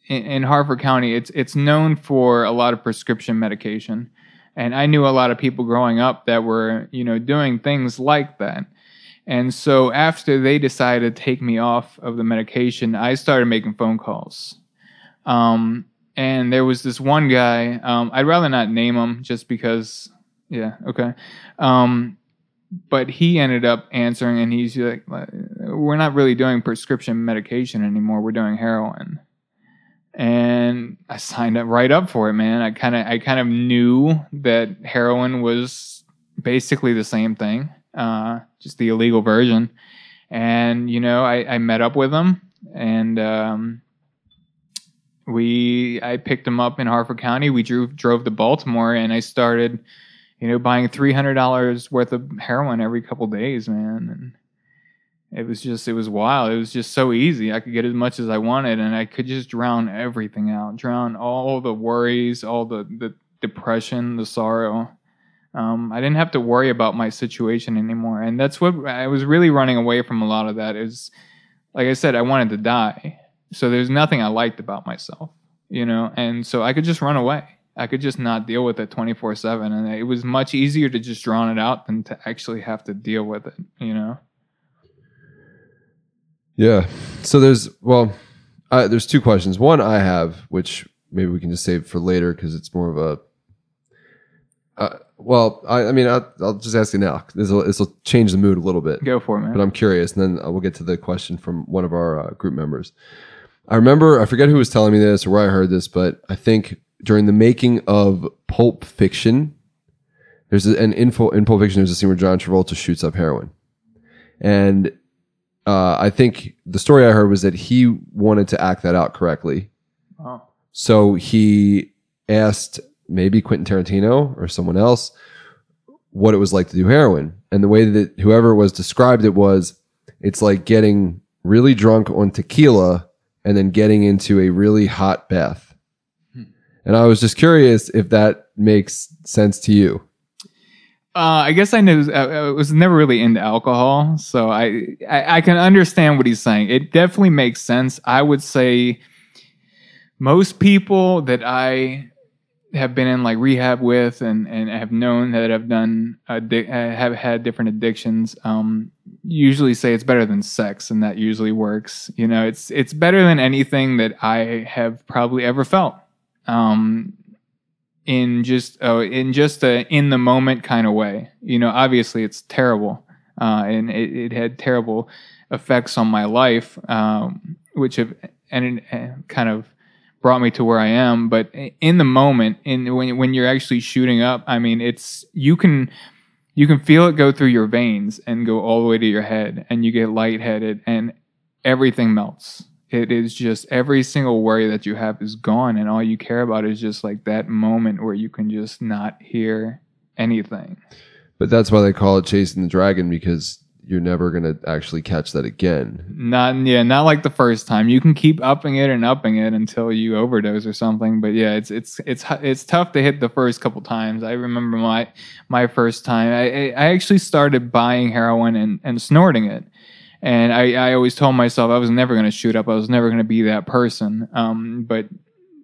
in, Harford County. It's it's known for a lot of prescription medication, and I knew a lot of people growing up that were you know doing things like that. And so after they decided to take me off of the medication, I started making phone calls. Um, and there was this one guy. Um, I'd rather not name him just because. Yeah. Okay. Um, but he ended up answering, and he's like, "We're not really doing prescription medication anymore. We're doing heroin." And I signed up right up for it, man. I kind of, I kind of knew that heroin was basically the same thing, uh, just the illegal version. And you know, I, I met up with him, and um, we, I picked him up in Harford County. We drove drove to Baltimore, and I started you know, buying three hundred dollars worth of heroin every couple days, man. And it was just, it was wild. It was just so easy. I could get as much as I wanted, and I could just drown everything out, drown all the worries, all the the depression, the sorrow. Um, I didn't have to worry about my situation anymore, and that's what I was really running away from. A lot of that is, like I said, I wanted to die, so there's nothing I liked about myself, you know, and so I could just run away. I could just not deal with it 24 7. And it was much easier to just drown it out than to actually have to deal with it, you know? Yeah. So there's, well, uh, there's two questions. One I have, which maybe we can just save for later because it's more of a, uh, well, I, I mean, I'll, I'll, just ask you now. This will, this will change the mood a little bit. Go for it, man. But I'm curious, and then uh, we'll get to the question from one of our uh, group members. I remember, I forget who was telling me this or where I heard this, but I think during the making of Pulp Fiction, there's an info in Pulp Fiction. There's a scene where John Travolta shoots up heroin, and uh, I think the story I heard was that he wanted to act that out correctly. Oh. So he asked maybe Quentin Tarantino or someone else what it was like to do heroin, and the way that whoever was described it was, it's like getting really drunk on tequila and then getting into a really hot bath and I was just curious if that makes sense to you. Uh, I guess I knew I was never really into alcohol, so I, I, I can understand what he's saying. It definitely makes sense. I would say most people that I have been in like rehab with and, and have known that have done addi- have had different addictions um, usually say it's better than sex and that usually works you know it's it's better than anything that i have probably ever felt um, in just oh, in just a in the moment kind of way. You know, obviously it's terrible, uh, and it, it, had terrible effects on my life, um, which have and uh, kind of brought me to where I am. But in the moment, in when when you're actually shooting up, I mean, it's you can you can feel it go through your veins and go all the way to your head, and you get lightheaded, and everything melts it is just every single worry that you have is gone and all you care about is just like that moment where you can just not hear anything. But that's why they call it chasing the dragon because you're never going to actually catch that again. Not yeah not like the first time. You can keep upping it and upping it until you overdose or something but yeah it's it's it's it's tough to hit the first couple times. I remember my my first time i i actually started buying heroin and and snorting it and I, I always told myself I was never going to shoot up. I was never going to be that person. Um, but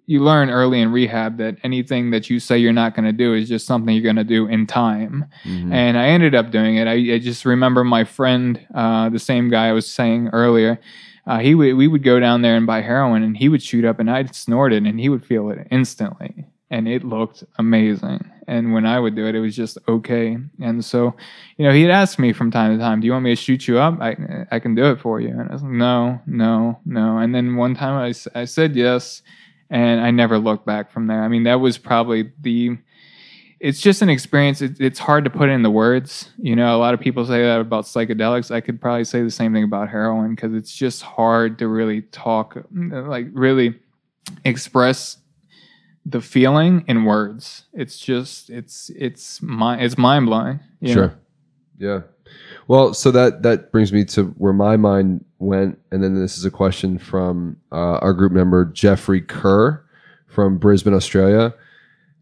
you learn early in rehab that anything that you say you're not going to do is just something you're going to do in time. Mm-hmm. And I ended up doing it. I, I just remember my friend, uh, the same guy I was saying earlier. Uh, he would we would go down there and buy heroin, and he would shoot up, and I'd snort it, and he would feel it instantly, and it looked amazing. and when I would do it, it was just okay. And so, you know, he'd ask me from time to time, "Do you want me to shoot you up? I I can do it for you." And I was like, "No, no, no." And then one time I I said yes, and I never looked back from there. I mean, that was probably the it's just an experience. It, it's hard to put in the words. You know, a lot of people say that about psychedelics. I could probably say the same thing about heroin because it's just hard to really talk, like really express the feeling in words. It's just it's it's mind it's mind blowing. Sure. Yeah. Well, so that that brings me to where my mind went, and then this is a question from uh, our group member Jeffrey Kerr from Brisbane, Australia,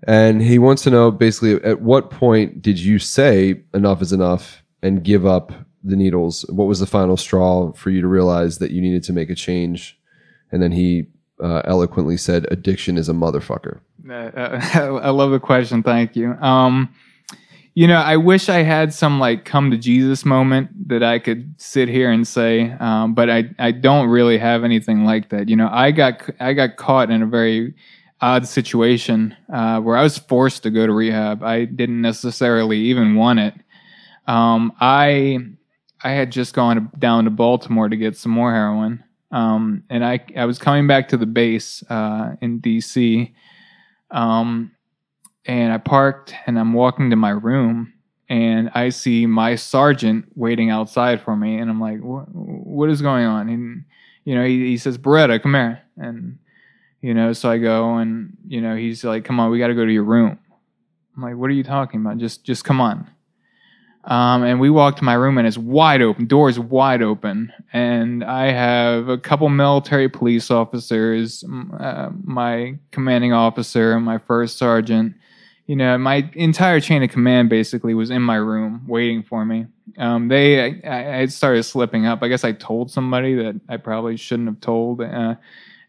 and he wants to know basically at what point did you say enough is enough and give up the needles? What was the final straw for you to realize that you needed to make a change? And then he uh, eloquently said, "Addiction is a motherfucker." Uh, uh, I love the question. Thank you. Um, you know, I wish I had some like come to Jesus moment that I could sit here and say, um, but I I don't really have anything like that. You know, I got I got caught in a very odd situation uh, where I was forced to go to rehab. I didn't necessarily even want it. Um, I I had just gone down to Baltimore to get some more heroin, um, and I I was coming back to the base uh, in D.C. Um, and I parked and I'm walking to my room and I see my sergeant waiting outside for me and I'm like, what, what is going on? And, you know, he, he says, Beretta, come here. And, you know, so I go and, you know, he's like, come on, we got to go to your room. I'm like, what are you talking about? Just, just come on. Um, and we walk to my room and it's wide open, doors wide open. And I have a couple military police officers, uh, my commanding officer, my first sergeant. You know, my entire chain of command basically was in my room waiting for me. Um, they, I, I started slipping up. I guess I told somebody that I probably shouldn't have told. Uh,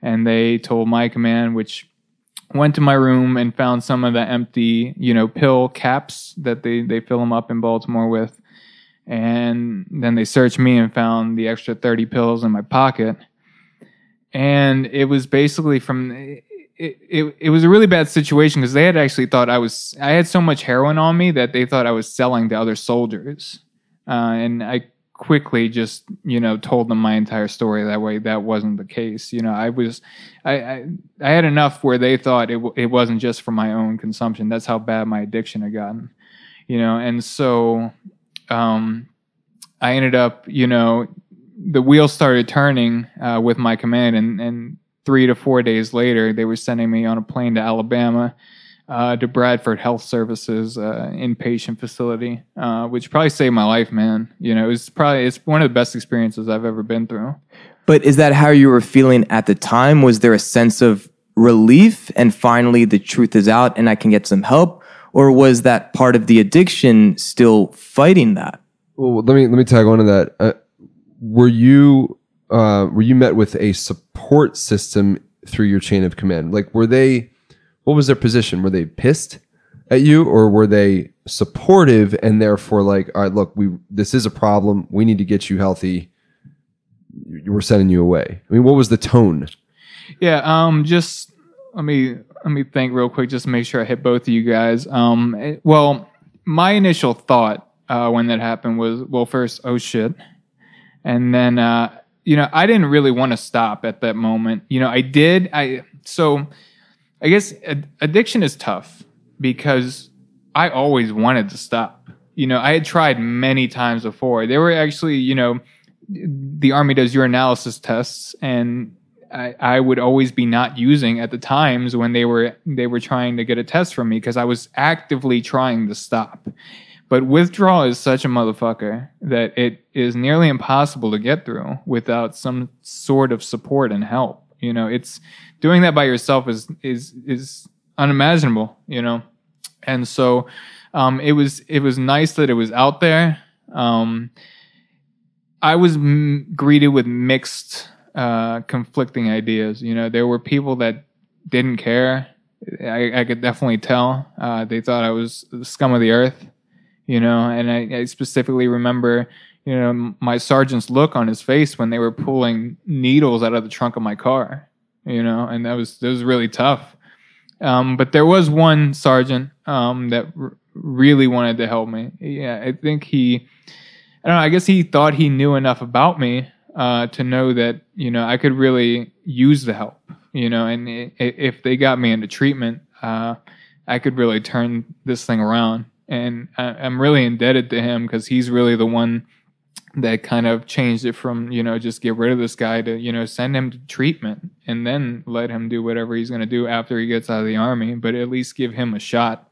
and they told my command, which went to my room and found some of the empty, you know, pill caps that they they fill them up in Baltimore with, and then they searched me and found the extra thirty pills in my pocket, and it was basically from. It, it, it was a really bad situation because they had actually thought I was I had so much heroin on me that they thought I was selling to other soldiers, uh, and I quickly just you know told them my entire story that way. That wasn't the case. You know i was i i, I had enough where they thought it, w- it wasn't just for my own consumption. That's how bad my addiction had gotten you know? And so um i ended up you know the wheels started turning uh, with my command and and three to four days later they were sending me on a plane to alabama uh, to Bradford Health Services uh, inpatient facility, uh, which probably saved my life, man. You know, it was probably it's one of the best experiences I've ever been through. But is that how you were feeling at the time? Was there a sense of relief and finally the truth is out and I can get some help? Or was that part of the addiction still fighting that? Well, let me let me tag on to that. Uh, were you uh, were you met with a support system through your chain of command? Like, were they? What was their position? Were they pissed at you, or were they supportive and therefore like, all right, look, we this is a problem. We need to get you healthy. Were sending you away. I mean, what was the tone? Yeah, um, just let me let me think real quick, just to make sure I hit both of you guys. Um, it- well, my initial thought uh, when that happened was, well, first, oh shit, and then uh, you know, I didn't really want to stop at that moment. You know, I did. I so I guess ad- addiction is tough because I always wanted to stop. You know, I had tried many times before. There were actually, you know, the army does urinalysis tests, and I, I would always be not using at the times when they were they were trying to get a test from me because I was actively trying to stop. But withdrawal is such a motherfucker that it is nearly impossible to get through without some sort of support and help. You know, it's doing that by yourself is is is unimaginable. You know, and so um, it was it was nice that it was out there. Um, I was m- greeted with mixed, uh, conflicting ideas. You know, there were people that didn't care. I, I could definitely tell. Uh, they thought I was the scum of the earth. You know, and I, I specifically remember, you know, my sergeant's look on his face when they were pulling needles out of the trunk of my car. You know, and that was that was really tough. Um, but there was one sergeant um, that r- really wanted to help me. Yeah, I think he, I don't know, I guess he thought he knew enough about me uh, to know that, you know, I could really use the help, you know, and i- i- if they got me into treatment, uh, I could really turn this thing around. And I, I'm really indebted to him because he's really the one that kind of changed it from you know just get rid of this guy to you know send him to treatment and then let him do whatever he's going to do after he gets out of the army but at least give him a shot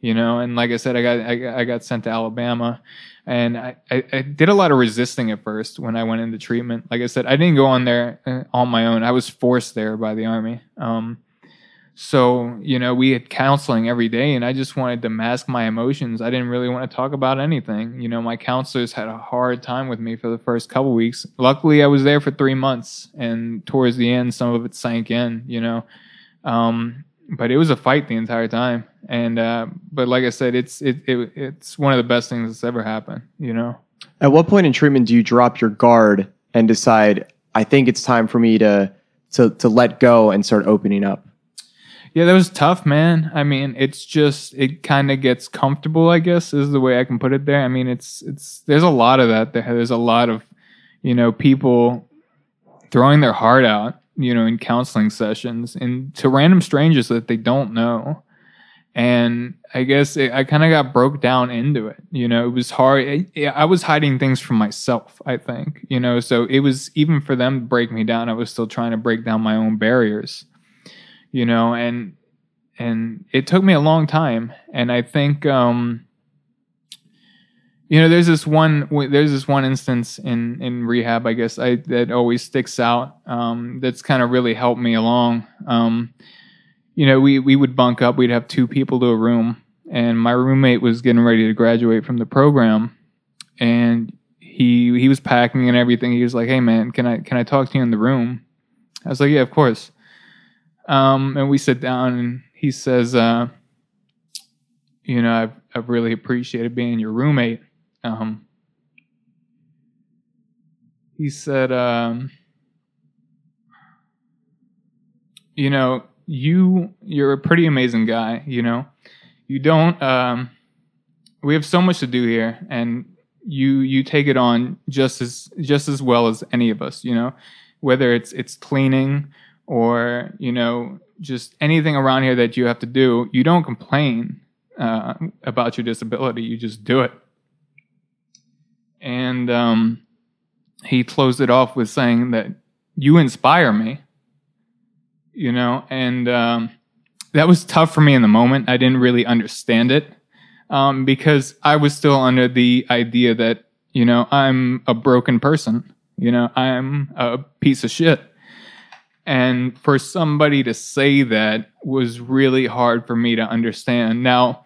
you know? And like i said i got i, I got sent to alabama and I, I, I did a lot of resisting at first when i went into treatment. Like i said i didn't go on there uh, on my own. I was forced there by the army. Um, so you know we had counseling every day and i just wanted to mask my emotions. I didn't really want to talk about anything. You know my counselors had a hard time with me for the first couple weeks. Luckily i was there for three months and towards the end some of it sank in you know. Um, but it was a fight the entire time and uh, but like i said it's it, it it's one of the best things that's ever happened you know. At what point in treatment do you drop your guard and decide, I think it's time for me to to to let go and start opening up? Yeah, that was tough, man. I mean, it's just it kind of gets comfortable, I guess, is the way I can put it there. I mean, it's it's there's a lot of that there. There's a lot of, you know, people throwing their heart out, you know, in counseling sessions and to random strangers that they don't know. And I guess it, I kind of got broke down into it. You know, it was hard. I, I was hiding things from myself, I think, you know, so it was even for them to break me down, I was still trying to break down my own barriers you know and and it took me a long time. And i think um you know there's this one there's this one instance in in rehab i guess i that always sticks out um that's kind of really helped me along. Um you know we we would bunk up we'd have two people to a room and my roommate was getting ready to graduate from the program and he he was packing and everything. He was like hey man can i can i talk to you in the room? I was like yeah of course um, and we sit down and he says, uh, you know, I've, I've really appreciated being your roommate. Um, he said, um, you know, you, you're a pretty amazing guy, you know, you don't, um, we have so much to do here and you, you take it on just as, just as well as any of us, you know, whether it's, it's cleaning, or you know just anything around here that you have to do you don't complain uh, about your disability. You just do it. And um, he closed it off with saying that you inspire me you know and um, that was tough for me in the moment. I didn't really understand it um, because i was still under the idea that you know i'm a broken person. You know i'm a piece of shit and for somebody to say that was really hard for me to understand. Now,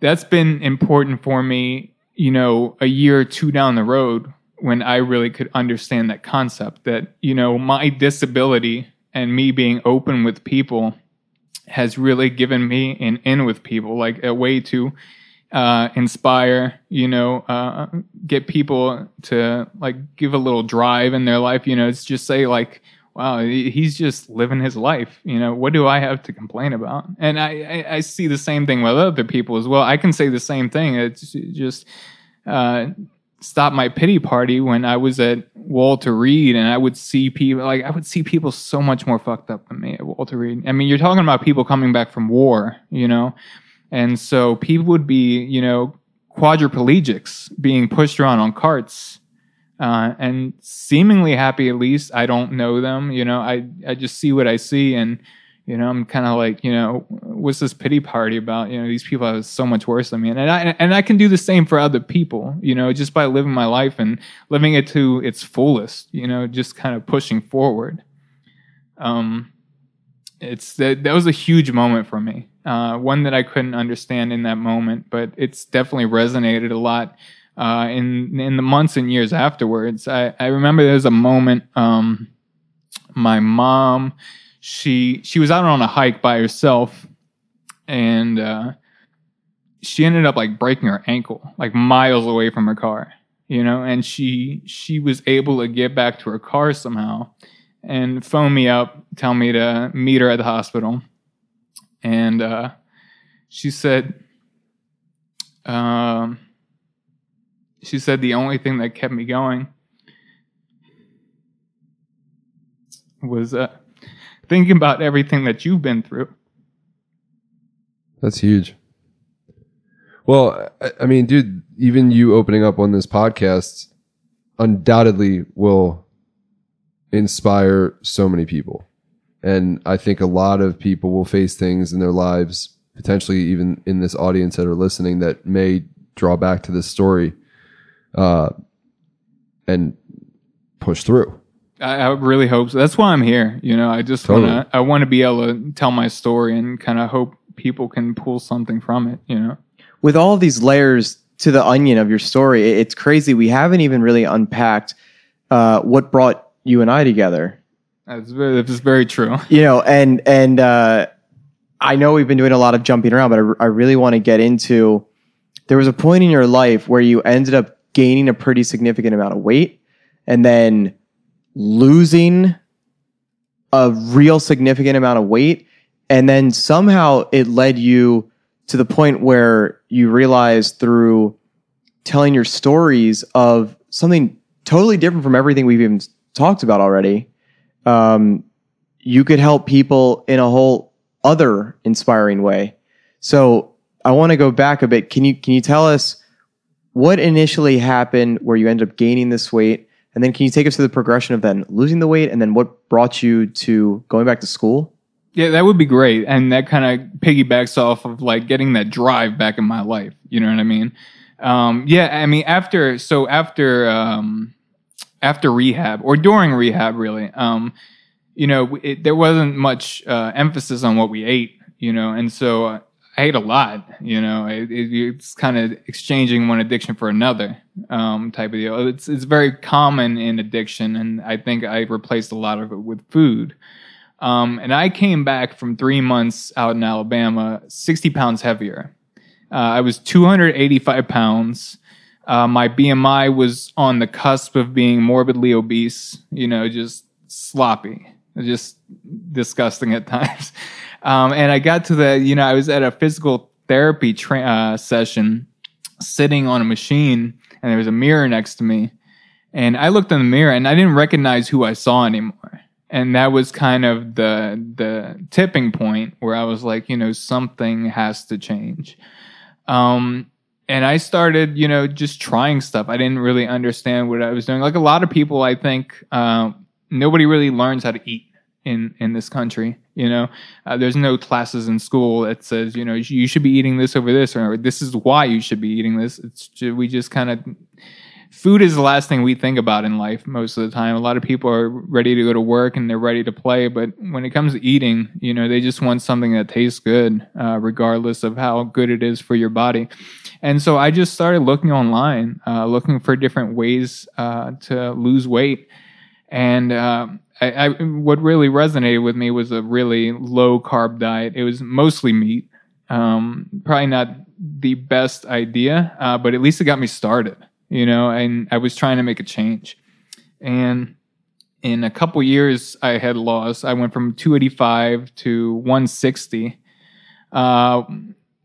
that's been important for me, you know, a year or two down the road when I really could understand that concept that, you know, my disability and me being open with people has really given me an in with people, like a way to uh, inspire, you know, uh, get people to like give a little drive in their life. You know, it's just say like, wow, he's just living his life. You know, what do I have to complain about? And I, I, I see the same thing with other people as well. I can say the same thing. It's just uh, stop my pity party when I was at Walter Reed and I would see people like I would see people so much more fucked up than me at Walter Reed. I mean, you're talking about people coming back from war, you know, and so people would be, you know, quadriplegics being pushed around on carts uh, and seemingly happy at least. I don't know them, you know. I I just see what I see, and you know, I'm kind of like, you know, what's this pity party about? You know, these people are so much worse than me, and I and I can do the same for other people, you know, just by living my life and living it to its fullest, you know, just kind of pushing forward. Um, it's that that was a huge moment for me, uh, one that I couldn't understand in that moment, but it's definitely resonated a lot uh, in in the months and years afterwards. I, I remember there was a moment. Um, my mom, she she was out on a hike by herself, and uh, she ended up like breaking her ankle, like miles away from her car. You know, and she she was able to get back to her car somehow, and phone me up, tell me to meet her at the hospital. and uh, she said, um, she said the only thing that kept me going was uh, thinking about everything that you've been through. That's huge. Well, I, I mean, dude, even you opening up on this podcast undoubtedly will inspire so many people. And I think a lot of people will face things in their lives, potentially even in this audience that are listening, that may draw back to this story uh, and push through. I, I really hope so. That's why I'm here. You know, I just Totally. want to. I want to be able to tell my story and kind of hope people can pull something from it. You know. with all these layers to the onion of your story, it- it's crazy. We haven't even really unpacked uh, what brought you and I together. That's very, that's very true. You know, and and uh, I know we've been doing a lot of jumping around, but I, I really want to get into. There was a point in your life where you ended up gaining a pretty significant amount of weight, and then losing a real significant amount of weight, and then somehow it led you to the point where you realized through telling your stories of something totally different from everything we've even talked about already um, you could help people in a whole other inspiring way. So i want to go back a bit. Can you can you tell us what initially happened where you ended up gaining this weight and then can you take us through the progression of then losing the weight and then what brought you to going back to school Yeah, that would be great, and that kind of piggybacks off of like getting that drive back in my life. You know what I mean? Um, yeah, I mean after so after um, after rehab or during rehab, really, um, you know, it, there wasn't much uh, emphasis on what we ate. You know, and so uh, I ate a lot. You know, it, it, it's kind of exchanging one addiction for another um, type of deal. It's it's very common in addiction, and I think I replaced a lot of it with food. Um, and I came back from three months out in Alabama, 60 pounds heavier. Uh, I was 285 pounds. Uh, my BMI was on the cusp of being morbidly obese, you know, just sloppy, just disgusting at times. Um, and I got to the, you know, I was at a physical therapy tra- uh, session sitting on a machine and there was a mirror next to me. And I looked in the mirror and I didn't recognize who I saw anymore and that was kind of the the tipping point where I was like, you know, something has to change. Um, and I started, you know, just trying stuff. I didn't really understand what I was doing. Like a lot of people, I think uh, nobody really learns how to eat in in this country. You know, uh, there's no classes in school that says, you know, you should be eating this over this, or this is why you should be eating this. It's we just kind of food is the last thing we think about in life most of the time. A lot of people are ready to go to work and they're ready to play, but when it comes to eating, you know, they just want something that tastes good, uh, regardless of how good it is for your body. And so I just started looking online, uh, looking for different ways uh, to lose weight. And uh, I, I, what really resonated with me was a really low carb diet. It was mostly meat. Um, probably not the best idea, uh, but at least it got me started you know, and I was trying to make a change. And in a couple years, I had lost. I went from 285 to 160, uh,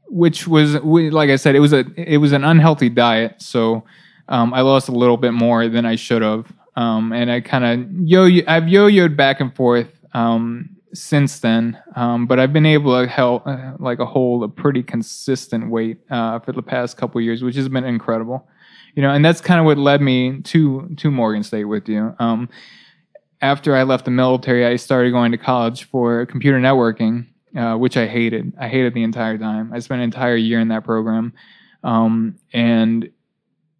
which was, like I said, it was a it was an unhealthy diet. So um, I lost a little bit more than I should have, um, and I kind of yo I've yo-yoed back and forth um, since then. Um, but I've been able to help uh, like a hold a pretty consistent weight uh, for the past couple years, which has been incredible you know, and that's kind of what led me to to Morgan State with you. Um, after I left the military, I started going to college for computer networking, uh, which I hated. I hated the entire time. I spent an entire year in that program, um, and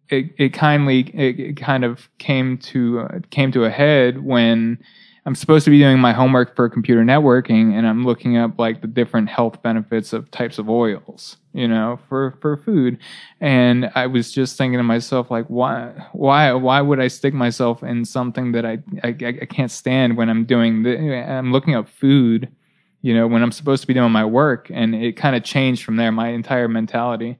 it it kindly it, it kind of came to uh, came to a head when I'm supposed to be doing my homework for computer networking, and I'm looking up like the different health benefits of types of oils, you know, for for food. And I was just thinking to myself, like, why why why would I stick myself in something that I I, I can't stand when I'm doing the I'm looking up food, you know, when I'm supposed to be doing my work, and it kind of changed from there, my entire mentality,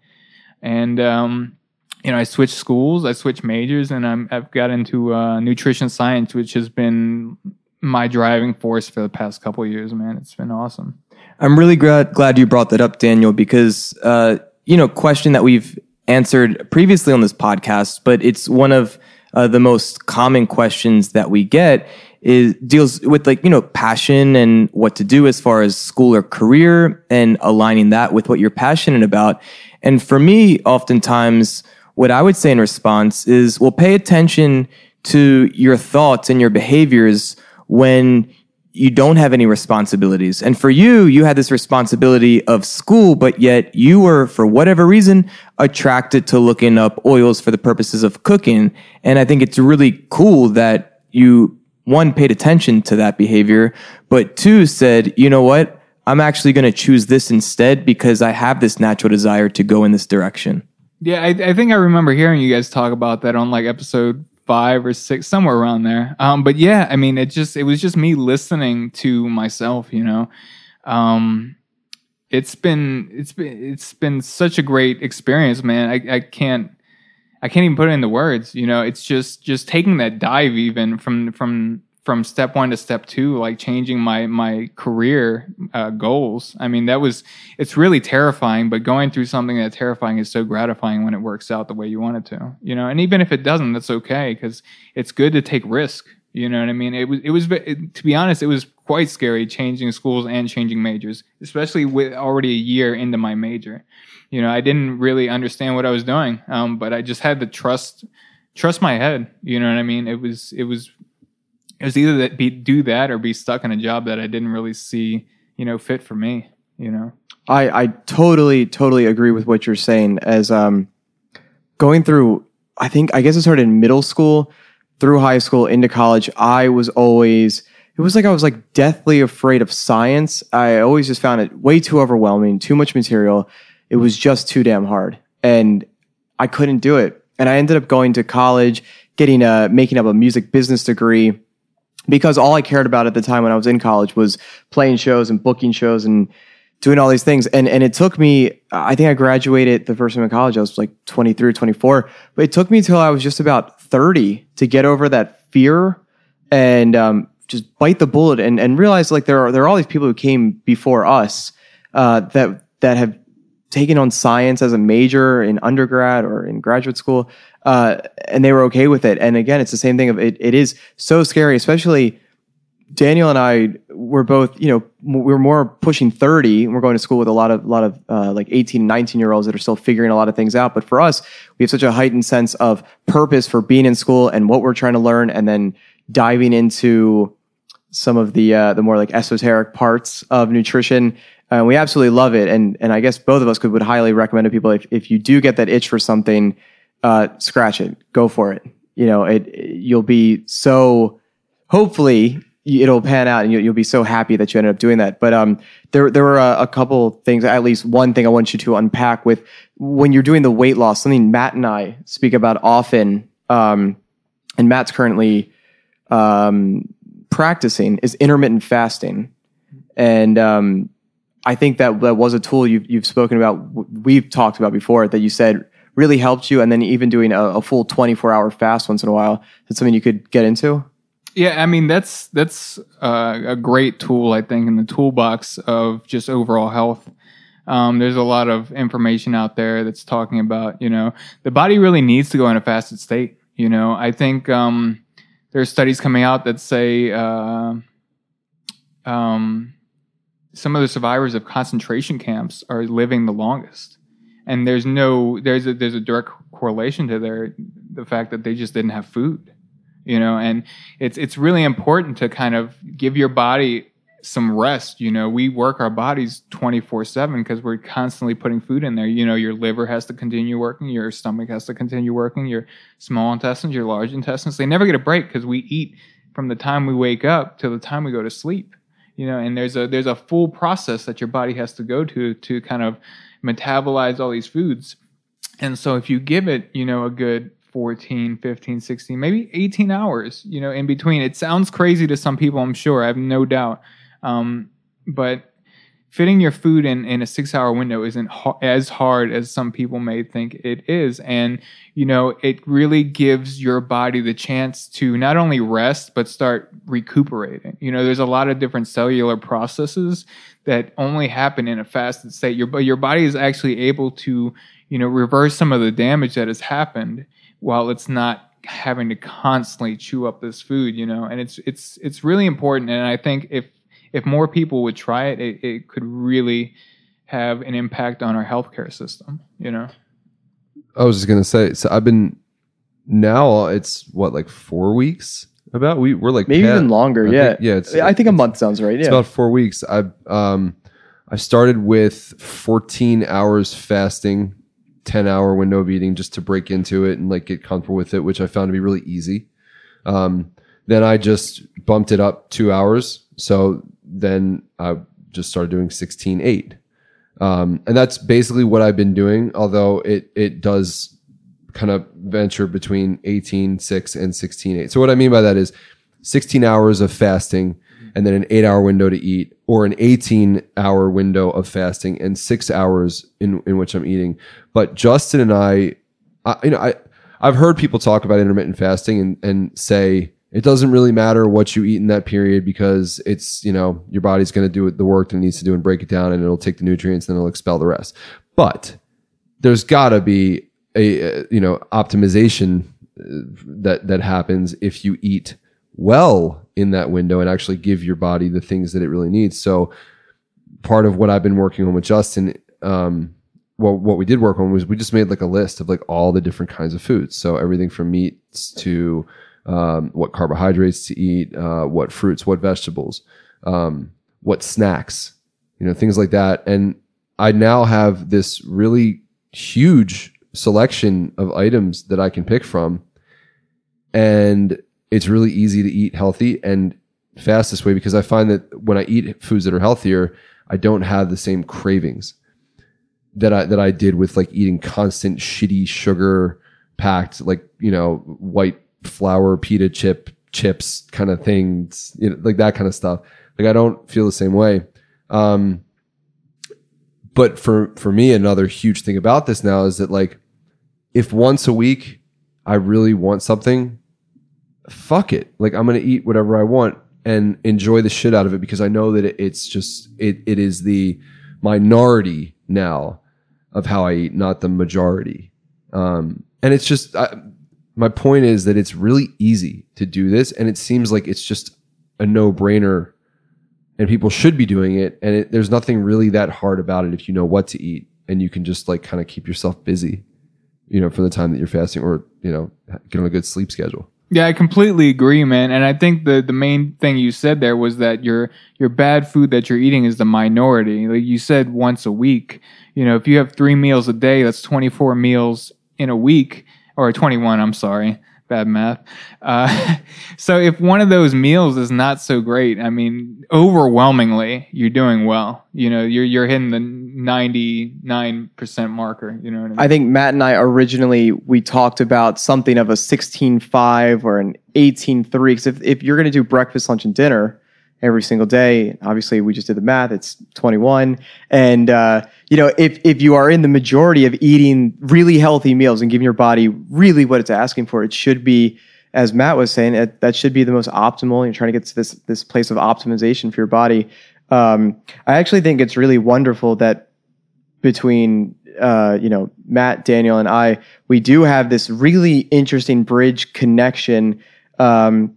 and um you know, I switched schools, I switched majors, and I'm, I've got into uh, nutrition science, which has been my driving force for the past couple years, man. It's been awesome. I'm really glad glad you brought that up, Daniel, because uh, you know, question that we've answered previously on this podcast, but it's one of uh, the most common questions that we get is deals with like you know passion and what to do as far as school or career and aligning that with what you're passionate about. And for me, oftentimes, what I would say in response is, well, pay attention to your thoughts and your behaviors when you don't have any responsibilities. And for you, you had this responsibility of school, but yet you were, for whatever reason, attracted to looking up oils for the purposes of cooking. And I think it's really cool that you, one, paid attention to that behavior, but two, said, you know what? I'm actually going to choose this instead because I have this natural desire to go in this direction. Yeah, I, I think I remember hearing you guys talk about that on like episode five or six, somewhere around there. Um, but yeah, I mean, it just it was just me listening to myself. You know, um, it's been it's been it's been such a great experience, man. I, I can't I can't even put it into words. You know, it's just just taking that dive even from from from step one to step two, like changing my my career uh, goals. I mean, that was it's really terrifying, but going through something that terrifying is so gratifying when it works out the way you want it to. You know, and even if it doesn't, that's okay because it's good to take risk. You know what I mean? It was it was it, to be honest, it was quite scary changing schools and changing majors, especially with already a year into my major. You know, I didn't really understand what I was doing, um, but I just had to trust trust my head. You know what I mean? It was it was it was either that be do that or be stuck in a job that I didn't really see, you know, fit for me. You know. I I totally totally agree with what you're saying. As um, going through, I think I guess it started in middle school, through high school into college. I was always it was like I was like deathly afraid of science. I always just found it way too overwhelming, too much material. It was just too damn hard, and I couldn't do it. And I ended up going to college, getting a making up a music business degree because all I cared about at the time when I was in college was playing shows and booking shows and doing all these things. And and it took me, I think I graduated the first time in college, I was like 23 or 24, but it took me until I was just about 30 to get over that fear and um, just bite the bullet and, and realize like there are there are all these people who came before us uh, that that have taken on science as a major in undergrad or in graduate school uh, and they were okay with it. And again, it's the same thing of it. It is so scary, especially Daniel and I were both, you know, we were more pushing 30 and we're going to school with a lot of, a lot of, uh, like 18, 19 year olds that are still figuring a lot of things out. But for us, we have such a heightened sense of purpose for being in school and what we're trying to learn and then diving into some of the, uh, the more like esoteric parts of nutrition. Uh, we absolutely love it. And, and I guess both of us could, would highly recommend to people if, if you do get that itch for something, uh, scratch it, go for it. You know, it, you'll be so, hopefully it'll pan out and you'll, you'll be so happy that you ended up doing that. But, um, there, there were a, a couple things, at least one thing I want you to unpack with when you're doing the weight loss, something Matt and I speak about often. Um, and Matt's currently, um, practicing is intermittent fasting. And, um, I think that that was a tool you've, you've spoken about, we've talked about before that you said really helped you, and then even doing a, a full 24 hour fast once in a while. That's something you could get into. Yeah, I mean that's that's uh, a great tool I think in the toolbox of just overall health. Um, there's a lot of information out there that's talking about you know the body really needs to go in a fasted state. You know, I think um, there's studies coming out that say uh, um, some of the survivors of concentration camps are living the longest. And there's no there's a there's a direct correlation to their the fact that they just didn't have food you know? And it's it's really important to kind of give your body some rest you know? We work our bodies 24/7 because we're constantly putting food in there. You know your liver has to continue working your stomach has to continue working your small intestines your large intestines. They never get a break because we eat from the time we wake up to the time we go to sleep you know and there's a there's a full process that your body has to go to to kind of metabolize all these foods. And so if you give it, you know, a good 14, 15, 16, maybe 18 hours, you know, in between, it sounds crazy to some people, I'm sure. I have no doubt. Um, but fitting your food in in a six hour window isn't ha- as hard as some people may think it is. And you know it really gives your body the chance to not only rest but start recuperating. You know there's a lot of different cellular processes that only happen in a fasted state. Your your body is actually able to you know reverse some of the damage that has happened while it's not having to constantly chew up this food you know? And it's it's it's really important. And i think if if more people would try it, it, it could really have an impact on our healthcare system. You know, I was just gonna say. So I've been now. It's what like four weeks. About we we're like Maybe pat- even longer. I yeah. think- yeah. It's, I think a month sounds right. It's Yeah. about four weeks. I um I started with 14 hours fasting, 10 hour window of eating just to break into it and like get comfortable with it, which I found to be really easy. Um, then I just bumped it up two hours. So then I just started doing 16 8. Um, and that's basically what I've been doing, although it it does kind of venture between 18 6 and 16 8. So what I mean by that is 16 hours of fasting and then an 8 hour window to eat or an 18 hour window of fasting and 6 hours in in which I'm eating. But Justin and I, I you know, I I've heard people talk about intermittent fasting and and say it doesn't really matter what you eat in that period because it's you know your body's going to do the work that it needs to do and break it down and it'll take the nutrients and it'll expel the rest. But there's got to be a you know optimization uh, that that happens if you eat well in that window and actually give your body the things that it really needs. So part of what I've been working on with Justin, um, well, what we did work on was we just made like a list of like all the different kinds of foods. So everything from meats to um, what carbohydrates to eat, uh, what fruits, what vegetables, um, what snacks, you know, things like that. And I now have this really huge selection of items that I can pick from. And it's really easy to eat healthy and fast this way because I find that when I eat foods that are healthier, I don't have the same cravings that I that I did with like eating constant shitty sugar packed like you know white flour pita chip chips kind of things you know like that kind of stuff. Like I don't feel the same way. Um but for for me another huge thing about this now is that like if once a week I really want something fuck it. Like I'm to eat whatever I want and enjoy the shit out of it because I know that it, it's just it it is the minority now of how I eat, not the majority. Um, and it's just I, my point is that it's really easy to do this, and it seems like it's just a no brainer, and people should be doing it. And it, there's nothing really that hard about it if you know what to eat, and you can just like kind of keep yourself busy, you know, for the time that you're fasting, or you know, get on a good sleep schedule. Yeah, I completely agree, man. And I think the the main thing you said there was that your your bad food that you're eating is the minority. Like you said, once a week. You know, if you have three meals a day, that's 24 meals in a week, or 21. I'm sorry, bad math. Uh, so if one of those meals is not so great, I mean, overwhelmingly, you're doing well. You know, you're you're hitting the 99 percent marker. You know what I mean? I think Matt and I originally we talked about something of a 16-5 or an 18-3 because if, if you're going to do breakfast, lunch, and dinner every single day, obviously we just did the math, it's 21. And uh, you know, if if you are in the majority of eating really healthy meals and giving your body really what it's asking for, it should be as Matt was saying, it, that should be the most optimal. You're trying to get to this this place of optimization for your body. Um, I actually think it's really wonderful that between uh, you know Matt, Daniel, and I, we do have this really interesting bridge connection, um,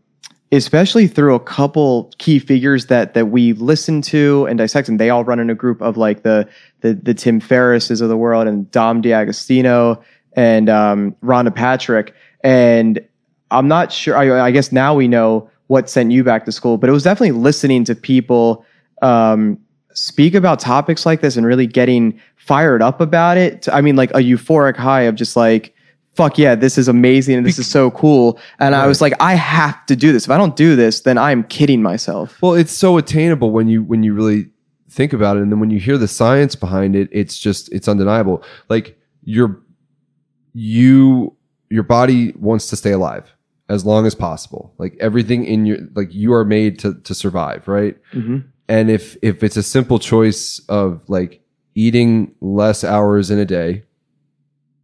especially through a couple key figures that that we listen to and dissect, and they all run in a group of like the the, the Tim Ferrisses of the world and Dom D'Agostino and um, Rhonda Patrick, and I'm not sure. I, I guess now we know what sent you back to school, but it was definitely listening to people um, speak about topics like this and really getting fired up about it. I mean, like a euphoric high of just like, fuck yeah, this is amazing and this is so cool. And I was like, I have to do this. If I don't do this, then I'm kidding myself. Well, it's so attainable when you when you really think about it, and then when you hear the science behind it, it's just it's undeniable. Like your you your body wants to stay alive as long as possible. Like everything in your like you are made to to survive, right? Mhm. and if if it's a simple choice of like eating less hours in a day,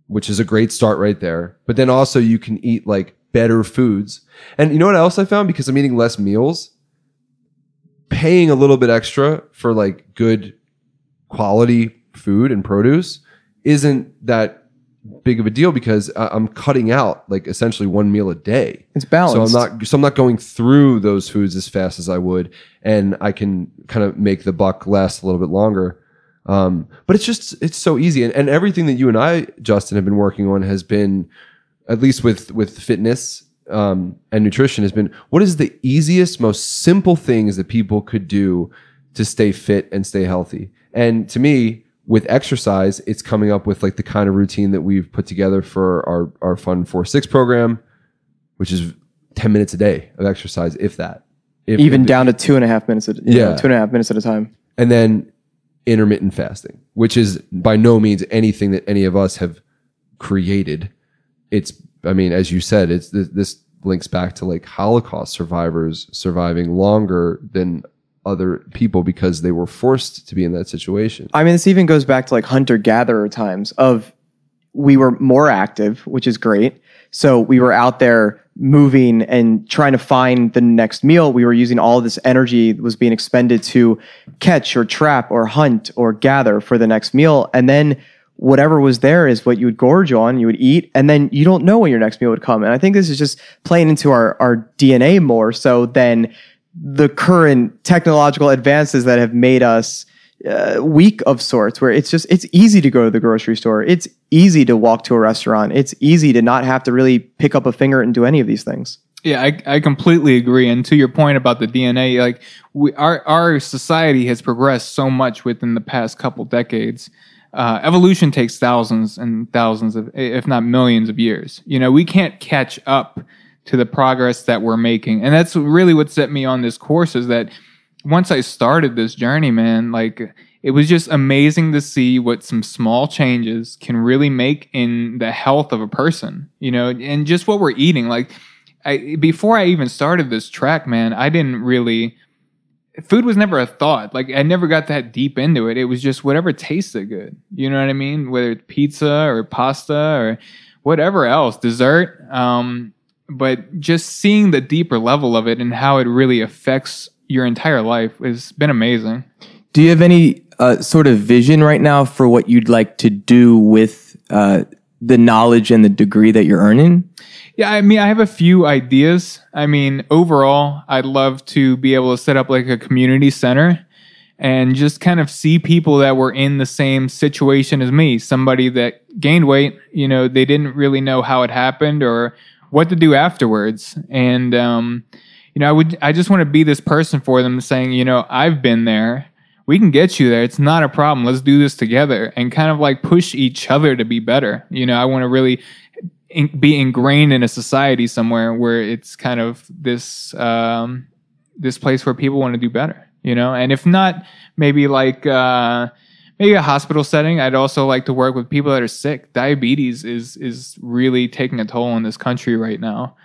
which is a great start right there, but then also you can eat like better foods. And you know what else I found because I'm eating less meals, paying a little bit extra for like good quality food and produce isn't that big of a deal because I- I'm cutting out like essentially one meal a day. It's balanced. So I'm not so I'm not going through those foods as fast as I would, and I can kind of make the buck last a little bit longer. Um, but it's just it's so easy, and, and everything that you and I, Justin, have been working on has been, at least with with fitness um, and nutrition, has been what is the easiest, most simple things that people could do to stay fit and stay healthy. And to me, with exercise, it's coming up with like the kind of routine that we've put together for our our Fun Four Six program, which is ten minutes a day of exercise, if that. If, even if- down to two and a half minutes. At, you know, Yeah. two and a half minutes at a time. and then intermittent fasting, which is by no means anything that any of us have created. It's, I mean, as you said, it's this, this links back to like Holocaust survivors surviving longer than other people because they were forced to be in that situation. I mean, this even goes back to like hunter gatherer times of we were more active, which is great. So we were out there moving and trying to find the next meal. We were using all this energy that was being expended to catch or trap or hunt or gather for the next meal. And then whatever was there is what you would gorge on, you would eat, and then you don't know when your next meal would come. And I think this is just playing into our, our DNA more so than the current technological advances that have made us uh, weak of sorts where it's just it's easy to go to the grocery store it's easy to walk to a restaurant it's easy to not have to really pick up a finger and do any of these things Yeah, I, I completely agree. And to your point about the DNA, like we, our our society has progressed so much within the past couple decades. Uh, evolution takes thousands and thousands of, if not millions of years. You know, we can't catch up to the progress that we're making, and that's really what set me on this course. Is that once I started this journey, man, like it was just amazing to see what some small changes can really make in the health of a person, you know, and just what we're eating. Like, I, before I even started this track, man, I didn't really, food was never a thought. Like, I never got that deep into it. It was just whatever tasted good. You know what I mean? Whether it's pizza or pasta or whatever else, dessert. Um, but just seeing the deeper level of it and how it really affects your entire life has been amazing. Do you have any uh, sort of vision right now for what you'd like to do with uh, the knowledge and the degree that you're earning? Yeah, I mean, I have a few ideas. I mean, overall, I'd love to be able to set up like a community center and just kind of see people that were in the same situation as me. Somebody that gained weight, you know, they didn't really know how it happened or what to do afterwards. And, um, you know, I would, I just want to be this person for them saying, you know, I've been there. We can get you there. It's not a problem. Let's do this together and kind of like push each other to be better. You know, I want to really in, be ingrained in a society somewhere where it's kind of this um, this place where people want to do better, you know. And if not, maybe like uh, maybe a hospital setting. I'd also like to work with people that are sick. Diabetes is is really taking a toll in this country right now.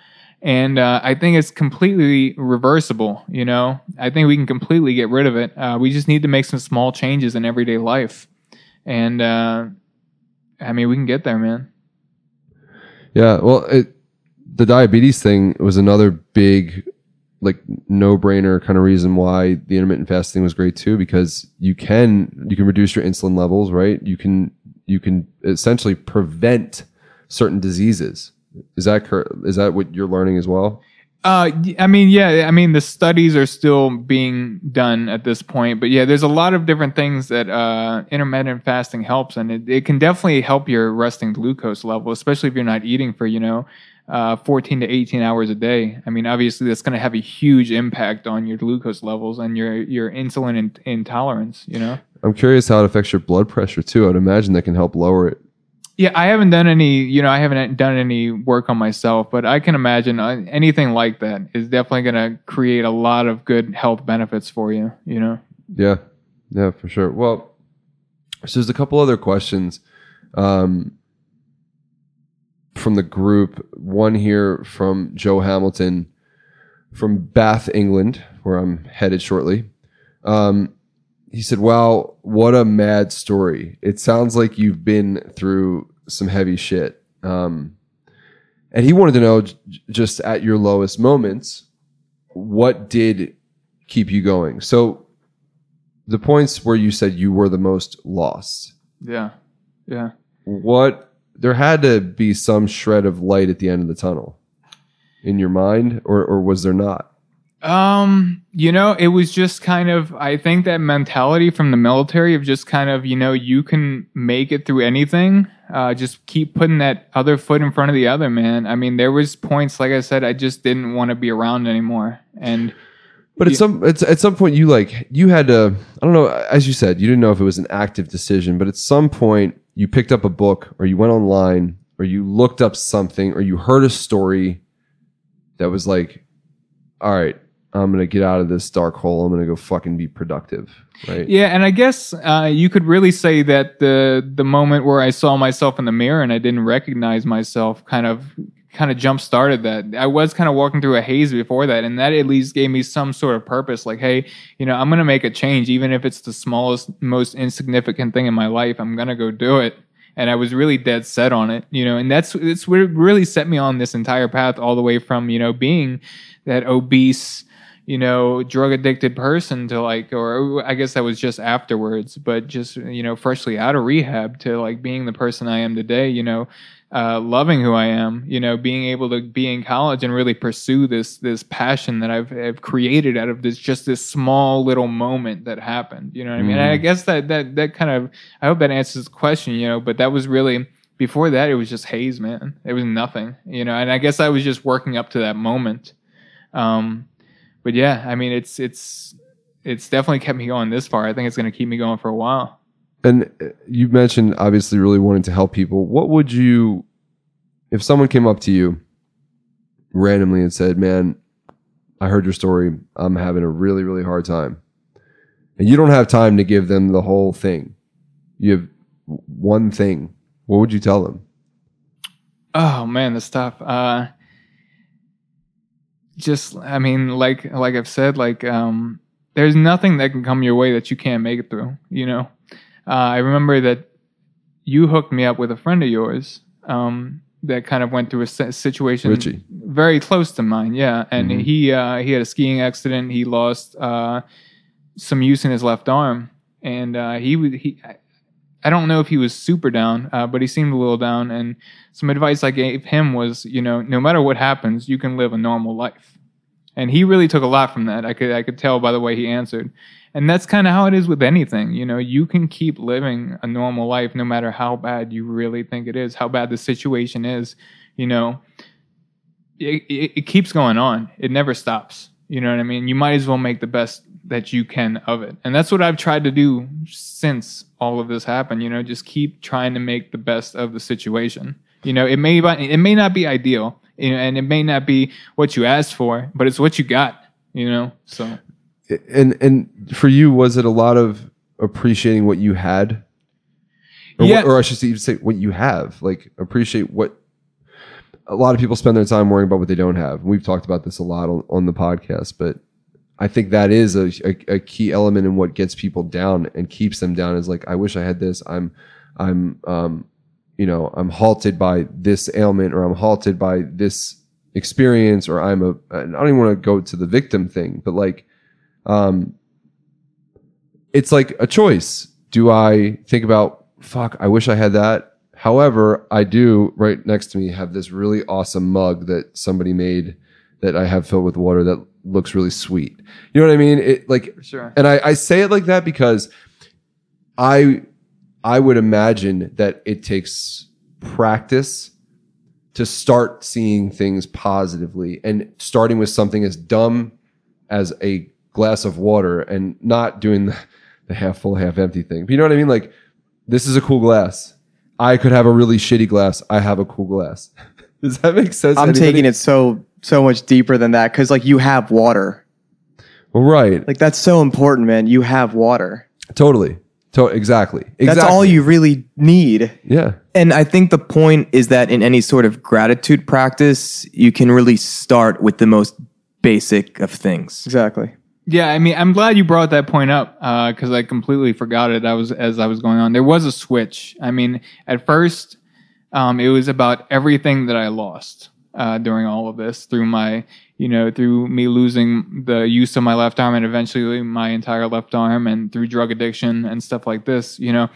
And uh, I think it's completely reversible. You know, I think we can completely get rid of it. Uh, we just need to make some small changes in everyday life, and uh, I mean, we can get there, man. Yeah, well, it, the diabetes thing was another big, like, no-brainer kind of reason why the intermittent fasting was great too, because you can you can reduce your insulin levels, right? You can you can essentially prevent certain diseases. Is that cor- is that what you're learning as well? Uh, I mean, yeah, I mean, the studies are still being done at this point, but yeah, there's a lot of different things that uh, intermittent fasting helps, and it, it can definitely help your resting glucose level, especially if you're not eating for you know, uh, 14 to 18 hours a day. I mean, obviously, that's going to have a huge impact on your glucose levels and your your insulin in- intolerance. You know. I'm curious how it affects your blood pressure too. I'd imagine that can help lower it. Yeah, I haven't done any, you know, I haven't done any work on myself, but I can imagine uh, anything like that is definitely going to create a lot of good health benefits for you, you know? Yeah, yeah, for sure. Well, so there's a couple other questions um, from the group. One here from Joe Hamilton from Bath, England, where I'm headed shortly. Um, he said, "Wow, what a mad story! It sounds like you've been through some heavy shit." Um, and he wanted to know, j- just at your lowest moments, what did keep you going? So, the points where you said you were the most lost, Yeah. Yeah. what there had to be some shred of light at the end of the tunnel in your mind, or or was there not? Um, you know, it was just kind of I think that mentality from the military of just kind of, you know, you can make it through anything. Uh just keep putting that other foot in front of the other, man. I mean, there was points like I said I just didn't want to be around anymore. And But at some it's, at some point you like you had to I don't know as you said you didn't know if it was an active decision but at some point you picked up a book or you went online or you looked up something or you heard a story that was like all right I'm to get out of this dark hole I'm to go fucking be productive right Yeah, and I guess uh, you could really say that the the moment where I saw myself in the mirror and I didn't recognize myself kind of kind of jump started that. I was kind of walking through a haze before that, and that at least gave me some sort of purpose. Like, hey, you know, I'm gonna make a change, even if it's the smallest, most insignificant thing in my life. I'm gonna go do it. And I was really dead set on it, you know, and that's it's what really set me on this entire path, all the way from you know being that obese you know, drug addicted person to like, or I guess that was just afterwards, but just, you know, freshly out of rehab to like being the person I am today, you know, uh, loving who I am, you know, being able to be in college and really pursue this, this passion that I've, I've created out of this, just this small little moment that happened, you know what I mean? And I guess that, that, that kind of, I hope that answers the question, you know, but that was really, before that, it was just haze, man. It was nothing, you know, and I guess I was just working up to that moment. Um, but yeah, I mean, it's it's it's definitely kept me going this far. I think it's going to keep me going for a while. and uh, you mentioned obviously really wanting to help people what would you if someone came up to you randomly and said man I heard your story I'm having a really really hard time and you don't have time to give them the whole thing you have one thing what would you tell them Oh man, this stuff. Uh, just, I mean, like like I've said, like um, there's nothing that can come your way that you can't make it through. You know, uh, I remember that you hooked me up with a friend of yours. Um, that kind of went through a situation Richie. very close to mine, yeah. And Mhm. he uh, he had a skiing accident. He lost uh, some use in his left arm, and uh, he would he. I- don't know if he was super down, uh, but he seemed a little down. And some advice I gave him was, you know, no matter what happens, you can live a normal life. And he really took a lot from that. I could I could tell by the way he answered. And that's kind of how it is with anything. You know, you can keep living a normal life no matter how bad you really think it is, how bad the situation is. You know, it, it, it keeps going on. It never stops. You know what I mean? You might as well make the best that you can of it. And that's what I've tried to do since all of this happened. You know, just keep trying to make the best of the situation. You know, it may it may not be ideal, you know, and it may not be what you asked for, but it's what you got. You know, so and and for you was it a lot of appreciating what you had or, Yeah. what, or I should say, say what you have like appreciate what a lot of people spend their time worrying about what they don't have we've talked about this a lot on, on the podcast but I think that is a, a, a key element in what gets people down and keeps them down is like I wish I had this I'm I'm um you know I'm halted by this ailment or I'm halted by this experience or I'm a I don't even want to go to the victim thing but like um, it's like a choice. Do I think about, fuck, I wish I had that? However, I do right next to me have this really awesome mug that somebody made that I have filled with water that looks really sweet. You know what I mean? It like, sure. and I, I say it like that because I, I would imagine that it takes practice to start seeing things positively and starting with something as dumb as a glass of water and not doing the, the half full, half empty thing. But you know what I mean? Like, this is a cool glass. I could have a really shitty glass. I have a cool glass. Does that make sense? I'm taking it so so much deeper than that because like you have water. Right. Like that's so important, man. You have water. totally. To- exactly. Exactly. That's all you really need. Yeah. And I think the point is that in any sort of gratitude practice, you can really start with the most basic of things. Exactly. Yeah, I mean, I'm glad you brought that point up because I completely forgot it. I was as I was going on. There was a switch. I mean, at first, um, it was about everything that I lost uh, during all of this through my, you know, through me losing the use of my left arm and eventually my entire left arm, and through drug addiction and stuff like this. You know,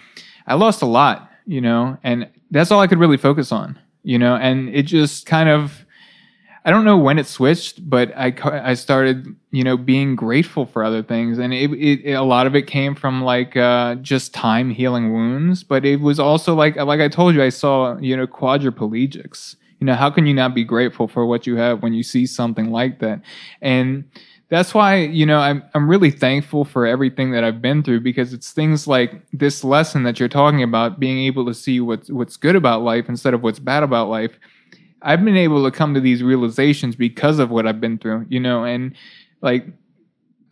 I lost a lot. You know, and that's all I could really focus on. You know, and it just kind of I don't know when it switched, but I I started you know being grateful for other things, and it, it, it a lot of it came from like uh, just time healing wounds, but it was also like like I told you, I saw you know quadriplegics. You know, how can you not be grateful for what you have when you see something like that? And that's why you know I'm I'm really thankful for everything that I've been through because it's things like this lesson that you're talking about, being able to see what's what's good about life instead of what's bad about life I've been able to come to these realizations because of what I've been through, you know, and like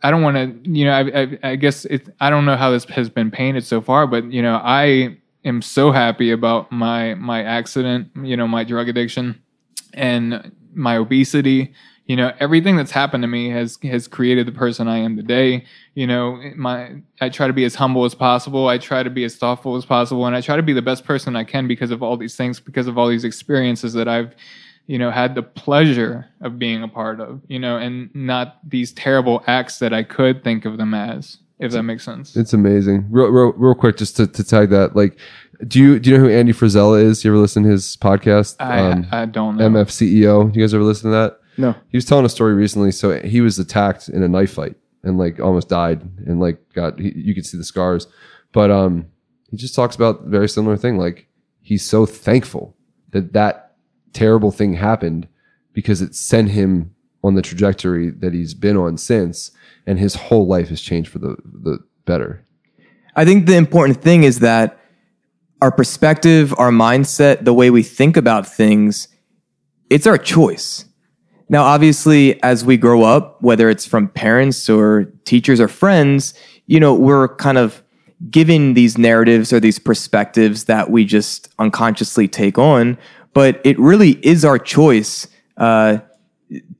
I don't want to, you know, I, I, I guess it, I don't know how this has been painted so far, but you know, I am so happy about my my accident, you know, my drug addiction and my obesity. You know everything that's happened to me has has created the person i am today. You know my i try to be as humble as possible. I try to be as thoughtful as possible and i try to be the best person i can because of all these things because of all these experiences that i've you know had the pleasure of being a part of you know and not these terrible acts that i could think of them as if that makes sense It's amazing. Real, real, real quick, just to, to tag that. Like, do you do you know who Andy Frisella is? You ever listen to his podcast? Um, i i don't know MF CEO. You guys ever listen to that? No. He was telling a story recently. So he was attacked in a knife fight and like almost died and like got he, you could see the scars. But um, he just talks about a very similar thing. Like he's so thankful that that terrible thing happened because it sent him on the trajectory that he's been on since, and his whole life has changed for the the better. I think the important thing is that our perspective, our mindset, the way we think about things, it's our choice. Now, obviously, as we grow up, whether it's from parents or teachers or friends, you know, we're kind of given these narratives or these perspectives that we just unconsciously take on. But it really is our choice uh,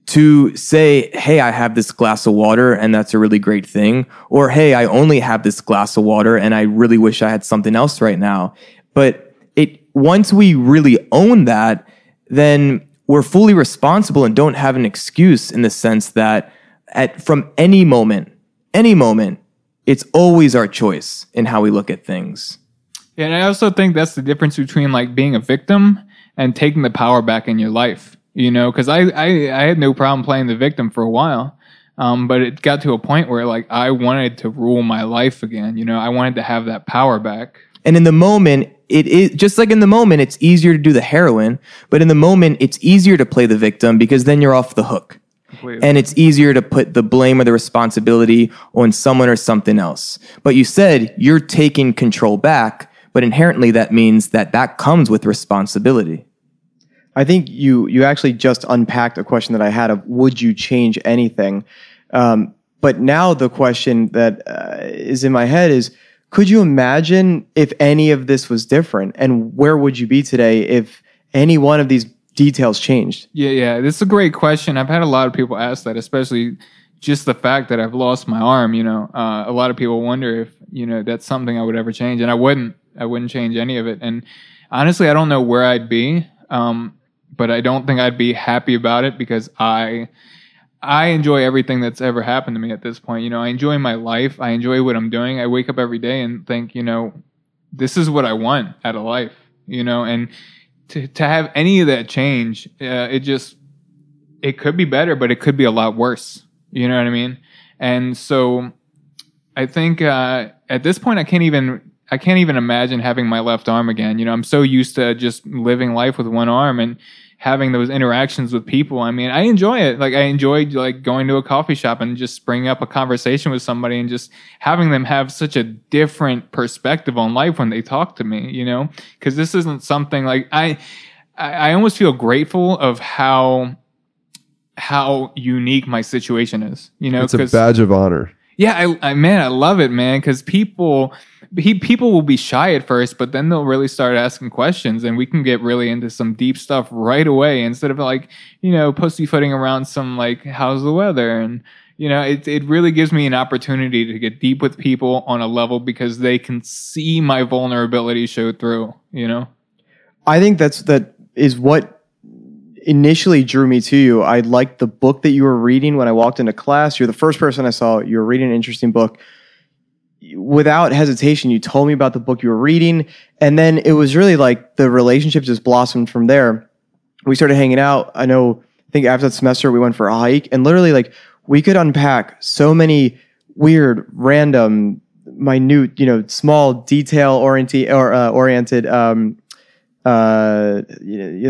to say, hey, I have this glass of water and that's a really great thing. Or, hey, I only have this glass of water and I really wish I had something else right now. But it, once we really own that, then we're fully responsible and don't have an excuse in the sense that at, from any moment, any moment, it's always our choice in how we look at things. Yeah, and I also think that's the difference between like being a victim and taking the power back in your life. You know, because I, I I had no problem playing the victim for a while, um, but it got to a point where like I wanted to rule my life again. You know, I wanted to have that power back. And in the moment, it is just like in the moment, it's easier to do the heroin, but in the moment, it's easier to play the victim because then you're off the hook. Completely. And it's easier to put the blame or the responsibility on someone or something else. But you said you're taking control back, but inherently that means that that comes with responsibility. I think you you actually just unpacked a question that I had of would you change anything? Um, but now the question that uh, is in my head is could you imagine if any of this was different and where would you be today if any one of these details changed? Yeah, yeah, this is a great question. I've had a lot of people ask that, especially just the fact that I've lost my arm. You know, uh, a lot of people wonder if you know that's something I would ever change, and I wouldn't. I wouldn't change any of it. And honestly, I don't know where I'd be, um, but I don't think I'd be happy about it because I. I enjoy everything that's ever happened to me at this point. You know, I enjoy my life. I enjoy what I'm doing. I wake up every day and think, you know, this is what I want out of life. You know, and to to have any of that change, uh, it just it could be better, but it could be a lot worse. You know what I mean? And so I think uh, at this point, I can't even I can't even imagine having my left arm again. You know, I'm so used to just living life with one arm and having those interactions with people. I mean, I enjoy it. Like I enjoyed like going to a coffee shop and just bringing up a conversation with somebody and just having them have such a different perspective on life when they talk to me, you know? Cuz this isn't something like I I I almost feel grateful of how how unique my situation is, you know, It's a badge of honor. yeah, I, I man, I love it, man, because people he, people will be shy at first, but then they'll really start asking questions, and we can get really into some deep stuff right away instead of like you know pussyfooting around some like how's the weather and You know, it it really gives me an opportunity to get deep with people on a level because they can see my vulnerability show through. You know. I think that's that is what initially drew me to you. I liked the book that you were reading when I walked into class. You're the first person I saw. You were reading an interesting book. Without hesitation, you told me about the book you were reading, and then it was really like the relationship just blossomed from there. We started hanging out. I know. I think after that semester, we went for a hike, and literally, like, we could unpack so many weird, random, minute, you know, small, detail oriented or uh, oriented um, uh,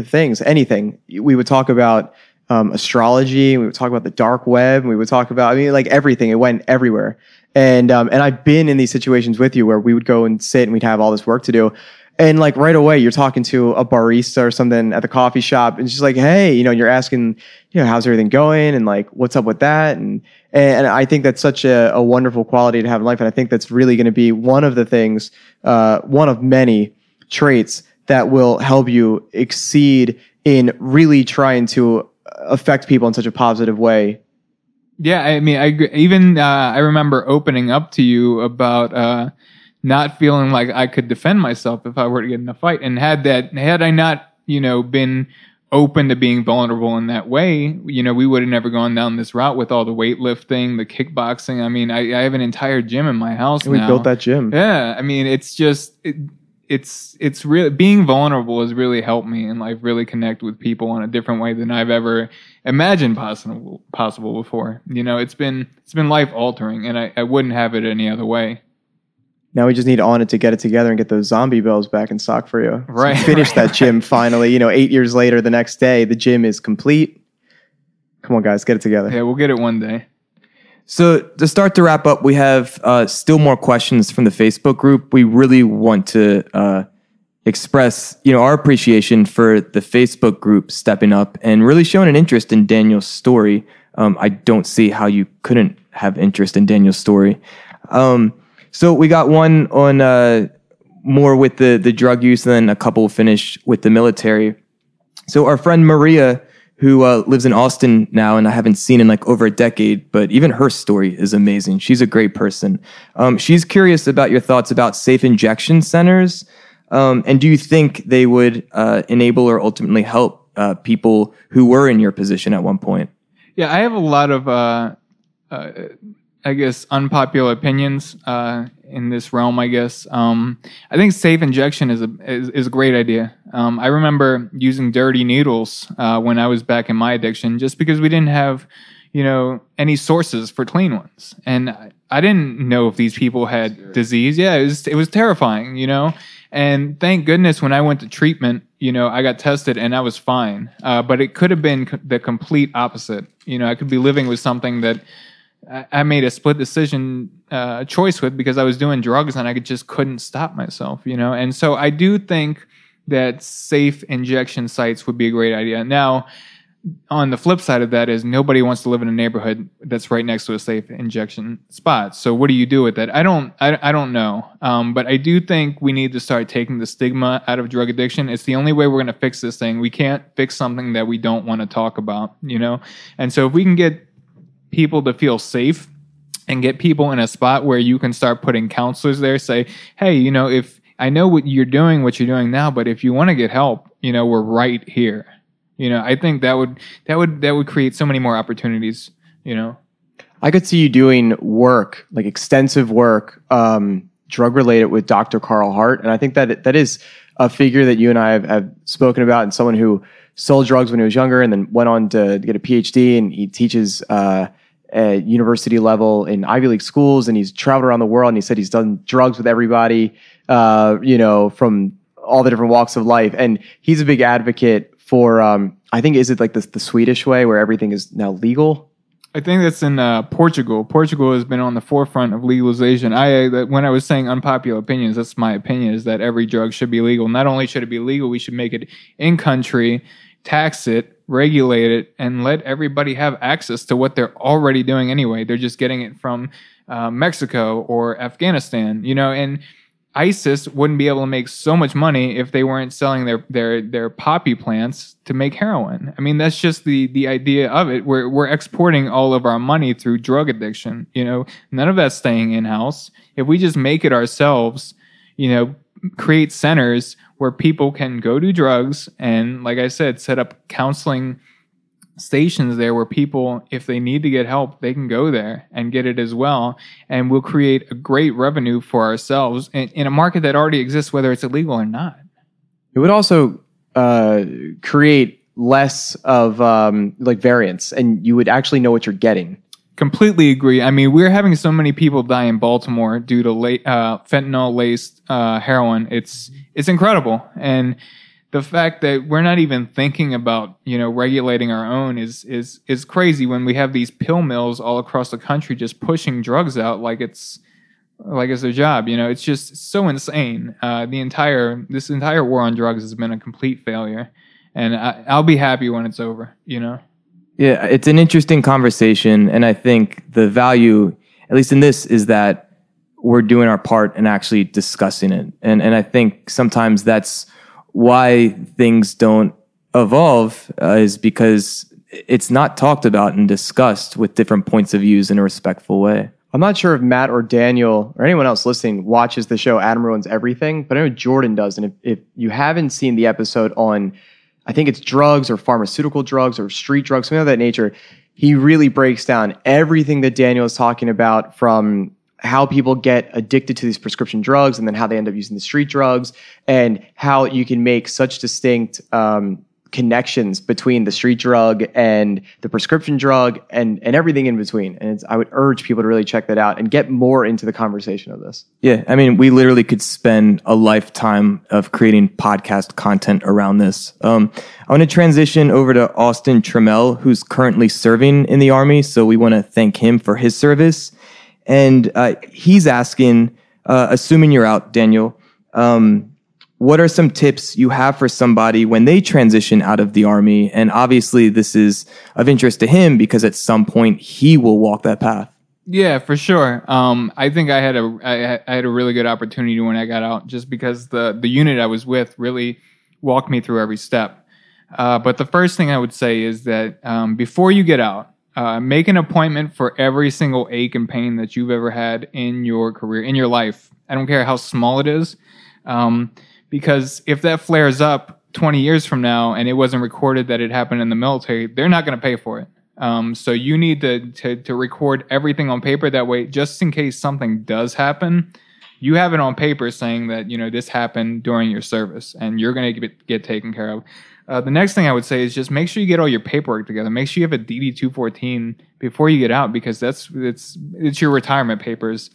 things, anything. We would talk about um, astrology. We would talk about the dark web. We would talk about, I mean, like everything. It went everywhere. And um, and I've been in these situations with you where we would go and sit and we'd have all this work to do. And like right away, you're talking to a barista or something at the coffee shop, and she's like, "Hey, you know," you're asking, you know, how's everything going, and like, what's up with that, and and I think that's such a, a wonderful quality to have in life, and I think that's really going to be one of the things, uh, one of many traits that will help you exceed in really trying to affect people in such a positive way. Yeah, I mean, I even uh, I remember opening up to you about uh, not feeling like I could defend myself if I were to get in a fight, and had that had I not, you know, been open to being vulnerable in that way, you know, we would have never gone down this route with all the weightlifting, the kickboxing. I mean, I, I have an entire gym in my house. We now. built that gym. Yeah, I mean, it's just. It, it's it's really being vulnerable has really helped me in life really connect with people in a different way than I've ever imagined possible possible before. You know, it's been it's been life altering and I, I wouldn't have it any other way. Now we just need Onnit to get it together and get those zombie bells back in stock for you. Right. So finish that gym finally. You know, eight years later, the next day, the gym is complete. Come on, guys, get it together. Yeah, we'll get it one day. So to start to wrap up, we have uh, still more questions from the Facebook group. We really want to uh, express, you know, our appreciation for the Facebook group stepping up and really showing an interest in Daniel's story. Um, I don't see how you couldn't have interest in Daniel's story. Um, so we got one on uh, more with the the drug use, and then a couple finished with the military. So our friend Maria who uh, lives in Austin now, and I haven't seen in like over a decade. But even her story is amazing. She's a great person. Um, she's curious about your thoughts about safe injection centers, um, and do you think they would uh, enable or ultimately help uh, people who were in your position at one point? Yeah, I have a lot of, uh, uh, I guess, unpopular opinions uh, in this realm. I guess um, I think safe injection is a is, is a great idea. Um, I remember using dirty needles uh, when I was back in my addiction, just because we didn't have, you know, any sources for clean ones, and I, I didn't know if these people had disease. Yeah, it was it was terrifying, you know. And thank goodness when I went to treatment, you know, I got tested and I was fine. Uh, but it could have been co- the complete opposite. You know, I could be living with something that I, I made a split decision uh, choice with because I was doing drugs and I just couldn't stop myself. You know, and so I do think that safe injection sites would be a great idea. Now, on the flip side of that is nobody wants to live in a neighborhood that's right next to a safe injection spot. So what do you do with that? I don't, I, I don't know. Um, but I do think we need to start taking the stigma out of drug addiction. It's the only way we're going to fix this thing. We can't fix something that we don't want to talk about, you know? And so if we can get people to feel safe and get people in a spot where you can start putting counselors there, say, hey, you know, if I know what you're doing, what you're doing now, but if you want to get help, you know, we're right here you know, I think that would that would that would create so many more opportunities. You know, I could see you doing work, like extensive work, um, drug related with Dr. Carl Hart, and I think that that is a figure that you and I have, have spoken about, and someone who sold drugs when he was younger, and then went on to get a PhD, and he teaches. Uh, at university level in Ivy League schools, and he's traveled around the world. And he said he's done drugs with everybody, uh, you know, from all the different walks of life. And he's a big advocate for um, I think is it like the the Swedish way where everything is now legal. I think that's in uh, Portugal. Portugal has been on the forefront of legalization. I uh, when I was saying unpopular opinions, that's my opinion is that every drug should be legal. Not only should it be legal, we should make it in country, tax it, regulate it, and let everybody have access to what they're already doing anyway. They're just getting it from uh, Mexico or Afghanistan, you know, and ISIS wouldn't be able to make so much money if they weren't selling their their their poppy plants to make heroin. I mean, that's just the the idea of it. We're we're exporting all of our money through drug addiction. You know, none of that's staying in house. If we just make it ourselves, you know, create centers where people can go do drugs and, like I said, set up counseling stations there where people, if they need to get help, they can go there and get it as well. And we'll create a great revenue for ourselves in, in a market that already exists, whether it's illegal or not. It would also uh, create less of um, like variance, and you would actually know what you're getting. Completely agree. I mean, we're having so many people die in Baltimore due to la- uh, fentanyl laced uh, heroin. It's it's incredible, and the fact that we're not even thinking about you know regulating our own is is is crazy when we have these pill mills all across the country just pushing drugs out like it's like it's their job you know? It's just so insane. Uh, the entire this entire war on drugs has been a complete failure. And I, i'll be happy when it's over you know? Yeah, it's an interesting conversation, and I think the value, at least in this, is that we're doing our part and actually discussing it. And and I think sometimes that's why things don't evolve uh, is because it's not talked about and discussed with different points of views in a respectful way. I'm not sure if Matt or Daniel or anyone else listening watches the show Adam Ruins Everything, but I know Jordan does. And if, if you haven't seen the episode on, I think it's drugs or pharmaceutical drugs or street drugs, something of that nature, he really breaks down everything that Daniel is talking about from how people get addicted to these prescription drugs and then how they end up using the street drugs and how you can make such distinct um, connections between the street drug and the prescription drug and and everything in between. And I would urge people to really check that out and get more into the conversation of this. Yeah, I mean, we literally could spend a lifetime of creating podcast content around this. Um, I want to transition over to Austin Trammell, who's currently serving in the Army. So we want to thank him for his service. And uh, he's asking, uh, assuming you're out, Daniel, um, what are some tips you have for somebody when they transition out of the Army? And obviously, this is of interest to him because at some point he will walk that path. Yeah, for sure. Um, I think I had a I, I had a really good opportunity when I got out, just because the the unit I was with really walked me through every step. Uh, but the first thing I would say is that um, before you get out, uh, make an appointment for every single ache and pain that you've ever had in your career, in your life. I don't care how small it is, um, because if that flares up 20 years from now and it wasn't recorded that it happened in the military, they're not going to pay for it. Um, so you need to, to to record everything on paper. That way, just in case something does happen, you have it on paper saying that you know this happened during your service, and you're going to get, get taken care of. Uh, the next thing I would say is just make sure you get all your paperwork together. Make sure you have a DD two fourteen before you get out because that's it's it's your retirement papers.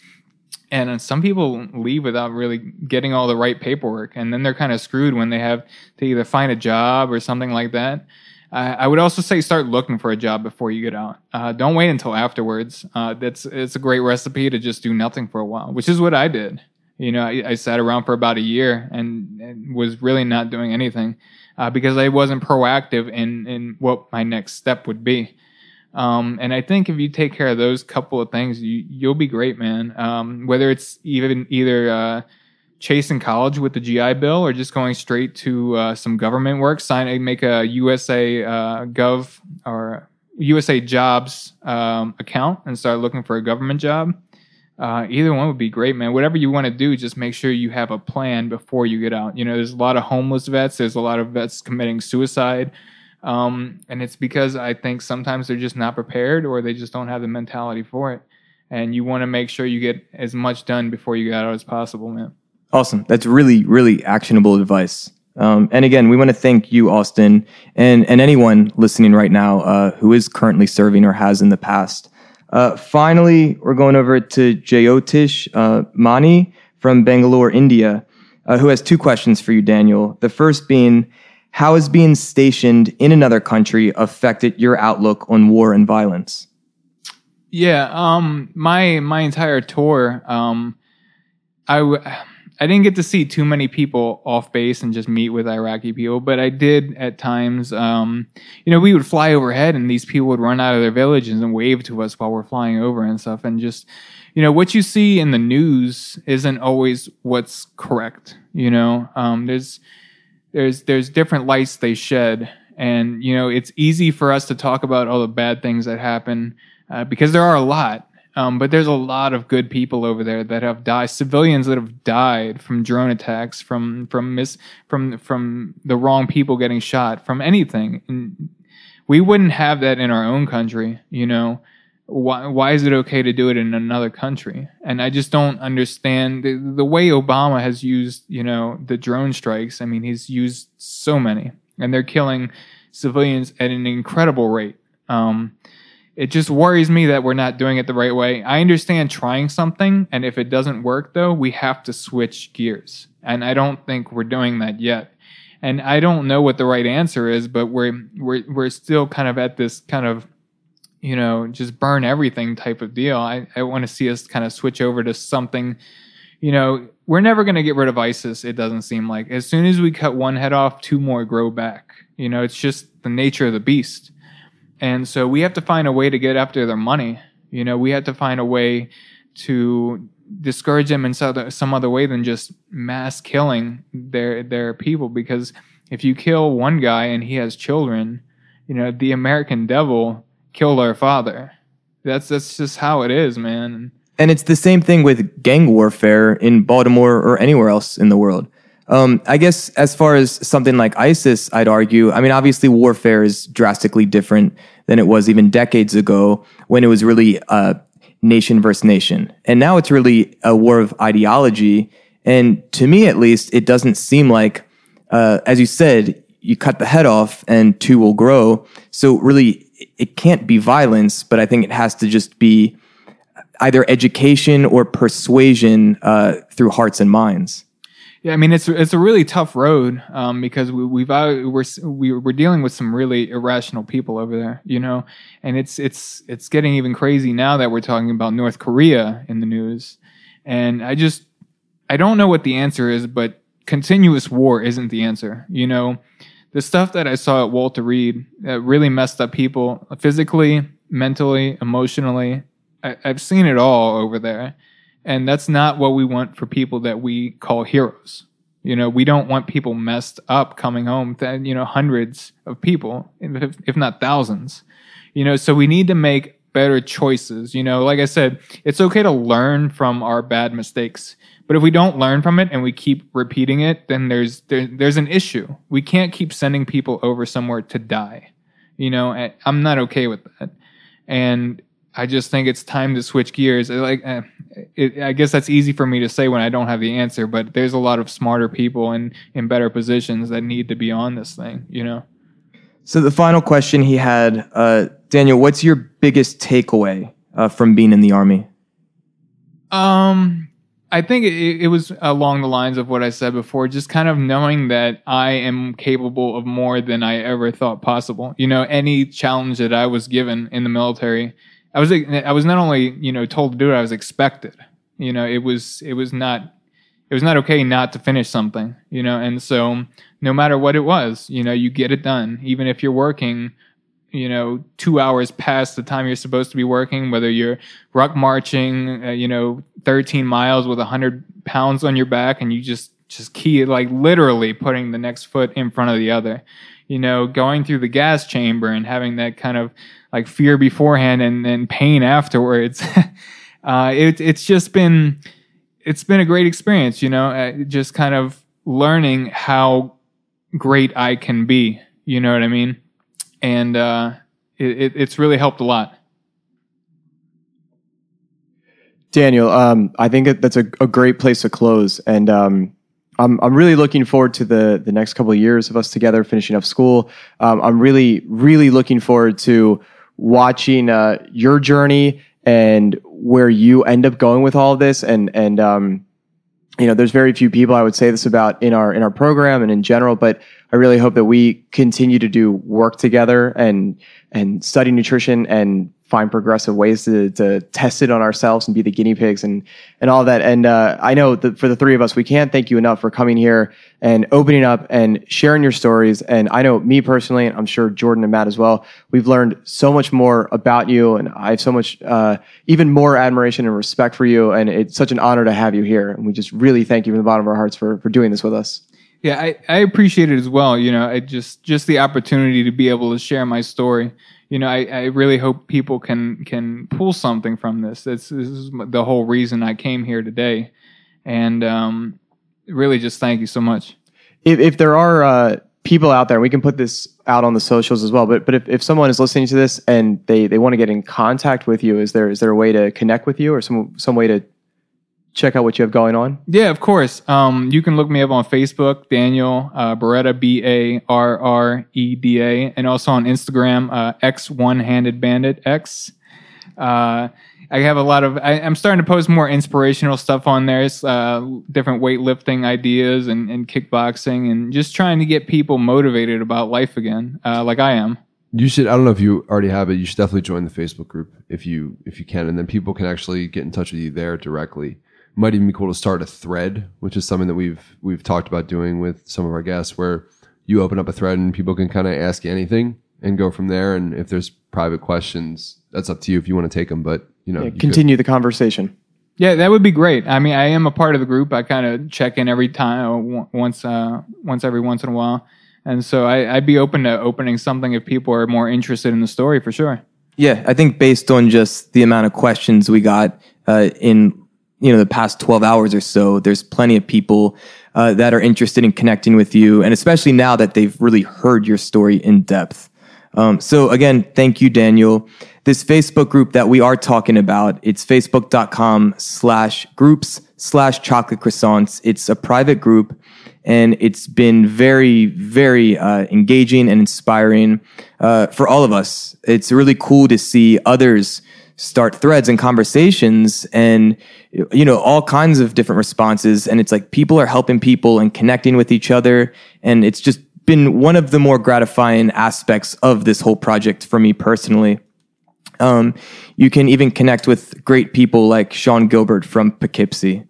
And some people leave without really getting all the right paperwork, and then they're kind of screwed when they have to either find a job or something like that. Uh, I would also say start looking for a job before you get out. Uh, don't wait until afterwards. Uh, that's it's a great recipe to just do nothing for a while, which is what I did. You know, I, I sat around for about a year and, and was really not doing anything uh, because I wasn't proactive in in what my next step would be. Um, and I think if you take care of those couple of things, you you'll be great, man. Um, whether it's even either uh, chasing college with the GI Bill or just going straight to uh, some government work, sign make a USA uh, Gov or USA Jobs um, account and start looking for a government job. Uh, either one would be great, man. Whatever you want to do, just make sure you have a plan before you get out. You know, there's a lot of homeless vets. There's a lot of vets committing suicide. Um, and it's because I think sometimes they're just not prepared or they just don't have the mentality for it. And you want to make sure you get as much done before you get out as possible, man. Awesome. That's really, really actionable advice. Um, and again, we want to thank you, Austin, and, and anyone listening right now uh, who is currently serving or has in the past. Uh, finally, we're going over to Jyotish uh, Mani from Bangalore, India, uh, who has two questions for you, Daniel. The first being, how has being stationed in another country affected your outlook on war and violence? Yeah, um, my my entire tour, um, I w- I didn't get to see too many people off base and just meet with Iraqi people, but I did at times. Um, you know, we would fly overhead, and these people would run out of their villages and wave to us while we're flying over and stuff, and just you know what you see in the news isn't always what's correct. You know, um, there's there's there's different lights they shed, and you know it's easy for us to talk about all the bad things that happen uh, because there are a lot. Um, but there's a lot of good people over there that have died, civilians that have died from drone attacks, from from mis from from the wrong people getting shot, from anything. And we wouldn't have that in our own country, you know why why is it okay to do it in another country? And I just don't understand the, the way Obama has used, you know, the drone strikes. I mean, he's used so many, and they're killing civilians at an incredible rate. Um, it just worries me that we're not doing it the right way. I understand trying something, and if it doesn't work, though, we have to switch gears. And I don't think we're doing that yet. And I don't know what the right answer is, but we're we're we're still kind of at this kind of you know, just burn everything type of deal. I, I want to see us kind of switch over to something, you know, we're never going to get rid of ISIS, it doesn't seem like. As soon as we cut one head off, two more grow back. You know, it's just the nature of the beast. And so we have to find a way to get after their money. You know, we have to find a way to discourage them in some other way than just mass killing their their people because if you kill one guy and he has children, you know, the American devil killed our father. That's that's just how it is, man. And it's the same thing with gang warfare in Baltimore or anywhere else in the world. Um, I guess as far as something like ISIS, I'd argue. I mean, obviously, warfare is drastically different than it was even decades ago when it was really uh, nation versus nation, and now it's really a war of ideology. And to me, at least, it doesn't seem like, uh, as you said, you cut the head off and two will grow. So really, it can't be violence, but I think it has to just be either education or persuasion uh, through hearts and minds. Yeah, I mean it's it's a really tough road um, because we, we've uh, we're we're dealing with some really irrational people over there, you know, and it's it's it's getting even crazy now that we're talking about North Korea in the news, and I just I don't know what the answer is, but continuous war isn't the answer, you know the stuff that I saw at Walter Reed that really messed up people physically, mentally, emotionally. I, I've seen it all over there. And that's not what we want for people that we call heroes. You know, we don't want people messed up coming home, th- you know, hundreds of people, if, if not thousands. You know, so we need to make better choices. You know, like I said, it's okay to learn from our bad mistakes. But if we don't learn from it and we keep repeating it, then there's there, there's an issue. We can't keep sending people over somewhere to die. You know, I'm not okay with that. And I just think it's time to switch gears. Like, eh, it, I guess that's easy for me to say when I don't have the answer, but there's a lot of smarter people in in better positions that need to be on this thing. You know. So the final question he had, uh, Daniel, what's your biggest takeaway uh, from being in the army? Um, I think it, it, was along the lines of what I said before, just kind of knowing that I am capable of more than I ever thought possible. You know, any challenge that I was given in the military, I was I was not only you know told to do it, I was expected. You know, it was it was not it was not okay not to finish something. You know, and so no matter what it was, you know, you get it done, even if you're working you know two hours past the time you're supposed to be working whether you're ruck marching uh, you know 13 miles with 100 pounds on your back and you just just key like literally putting the next foot in front of the other you know going through the gas chamber and having that kind of like fear beforehand and then pain afterwards uh, it, it's just been it's been a great experience you know uh, just kind of learning how great i can be you know what i mean and uh, it, it's really helped a lot. Daniel, um, I think that's a, a, great place to close, and um, I'm I'm really looking forward to the the next couple of years of us together, finishing up school. Um, I'm really really looking forward to watching uh, your journey and where you end up going with all this, and and um, you know, there's very few people I would say this about in our in our program and in general, but I really hope that we continue to do work together and and study nutrition and find progressive ways to, to test it on ourselves and be the guinea pigs and and all that. And uh, I know that for the three of us, we can't thank you enough for coming here and opening up and sharing your stories. And I know me personally, and I'm sure Jordan and Matt as well, we've learned so much more about you, and I have so much uh, even more admiration and respect for you. And it's such an honor to have you here. And we just really thank you from the bottom of our hearts for for doing this with us. Yeah, I, I appreciate it as well. You know, I just just the opportunity to be able to share my story. You know, I, I really hope people can can pull something from this. This, this is the whole reason I came here today, and um, really just thank you so much. If, if there are uh, people out there, we can put this out on the socials as well. But but if, if someone is listening to this and they, they want to get in contact with you, is there is there a way to connect with you or some some way to check out what you have going on? Yeah, of course. Um, you can look me up on Facebook, Daniel uh, Barreda, B A R R E D A, and also on Instagram, uh, X One Handed Bandit X. Uh, I have a lot of. I, am starting to post more inspirational stuff on there. It's, uh, different weightlifting ideas and, and, kickboxing, and just trying to get people motivated about life again, uh, like I am. You should. I don't know if you already have it. You should definitely join the Facebook group if you if you can, and then people can actually get in touch with you there directly might even be cool to start a thread, which is something that we've we've talked about doing with some of our guests, where you open up a thread and people can kind of ask you anything and go from there. And if there's private questions, that's up to you if you want to take them. But you know, yeah, you continue could. the conversation. Yeah, that would be great. I mean, I am a part of the group. I kind of check in every time, once, uh, once every once in a while, and so I, I'd be open to opening something if people are more interested in the story for sure. Yeah, I think based on just the amount of questions we got uh, in you know the past 12 hours or so there's plenty of people uh, that are interested in connecting with you and especially now that they've really heard your story in depth. Um, so again thank you daniel. This facebook group that we are talking about it's facebook.com slash groups slash chocolate croissants. It's a private group and it's been very very uh, engaging and inspiring uh, for all of us. It's really cool to see others start threads and conversations and you know all kinds of different responses. And it's like people are helping people and connecting with each other. And it's just been one of the more gratifying aspects of this whole project for me personally. Um, you can even connect with great people like sean gilbert from poughkeepsie.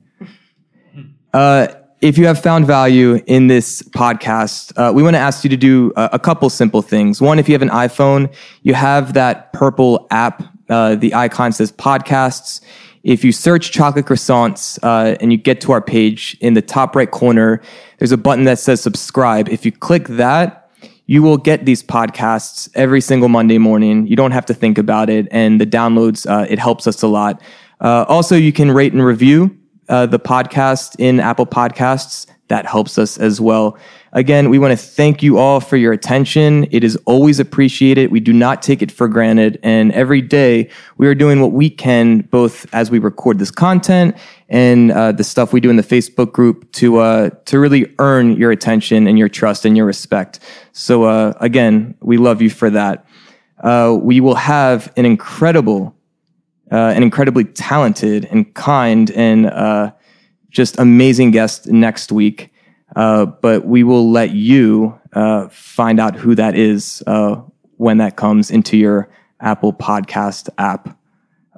Uh, if you have found value in this podcast, uh, we want to ask you to do a, a, couple simple things. One, if you have an iPhone, you have that purple app uh, the icon says podcasts. If you search chocolate croissants uh, and you get to our page in the top right corner, there's a button that says subscribe. If you click that, you will get these podcasts every single Monday morning. You don't have to think about it, and the downloads uh, it helps us a lot. Uh, also, you can rate and review uh, the podcast in Apple Podcasts. That helps us as well. Again, we want to thank you all for your attention. It is always appreciated. We do not take it for granted. And every day we are doing what we can, both as we record this content and uh, the stuff we do in the Facebook group to, uh, to really earn your attention and your trust and your respect. So, uh, again, we love you for that. Uh, we will have an incredible, uh, an incredibly talented and kind and uh, just amazing guest next week. Uh, but we will let you uh, find out who that is uh, when that comes into your Apple Podcast app.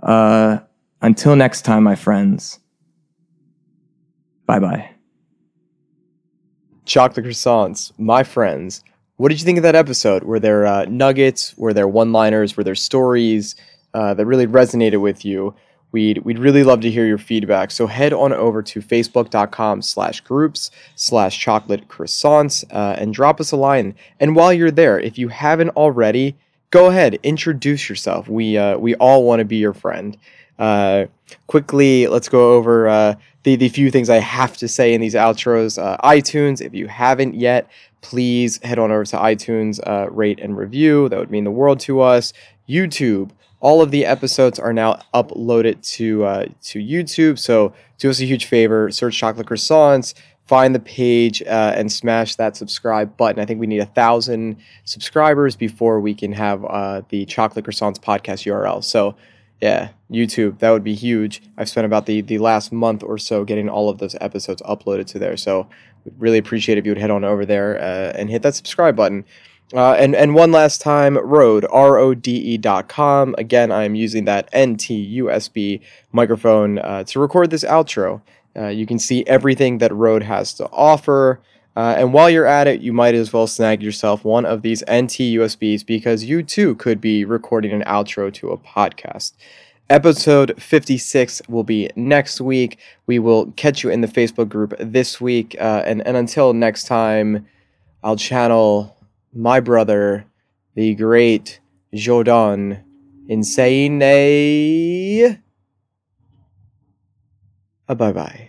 Uh, until next time, my friends. Bye bye. Chocolate croissants, my friends. What did you think of that episode? Were there uh, nuggets? Were there one liners? Were there stories that really resonated with you? We'd, we'd really love to hear your feedback. So head on over to facebook.com slash groups slash chocolate croissants uh, and drop us a line. And while you're there, if you haven't already, go ahead, introduce yourself. We, uh, we all want to be your friend. Uh, quickly, let's go over uh, the, the few things I have to say in these outros. Uh, iTunes, if you haven't yet, please head on over to iTunes, uh, rate and review. That would mean the world to us. YouTube, all of the episodes are now uploaded to uh, to YouTube. So do us a huge favor: search chocolate croissants, find the page, uh, and smash that subscribe button. I think we need a thousand subscribers before we can have uh, the chocolate croissants podcast URL. So yeah, YouTube that would be huge. I've spent about the the last month or so getting all of those episodes uploaded to there. So really appreciate if you would head on over there uh, and hit that subscribe button. Uh, and and one last time, Rode R O D E dot com. Again, I am using that NT USB microphone uh, to record this outro. Uh, you can see everything that Rode has to offer. Uh, and while you're at it, you might as well snag yourself one of these NT USBs because you too could be recording an outro to a podcast. Episode 56 will be next week. We will catch you in the Facebook group this week. Uh, and, and until next time, I'll channel my brother, the great Jordan, in saying a. Eh? a bye bye.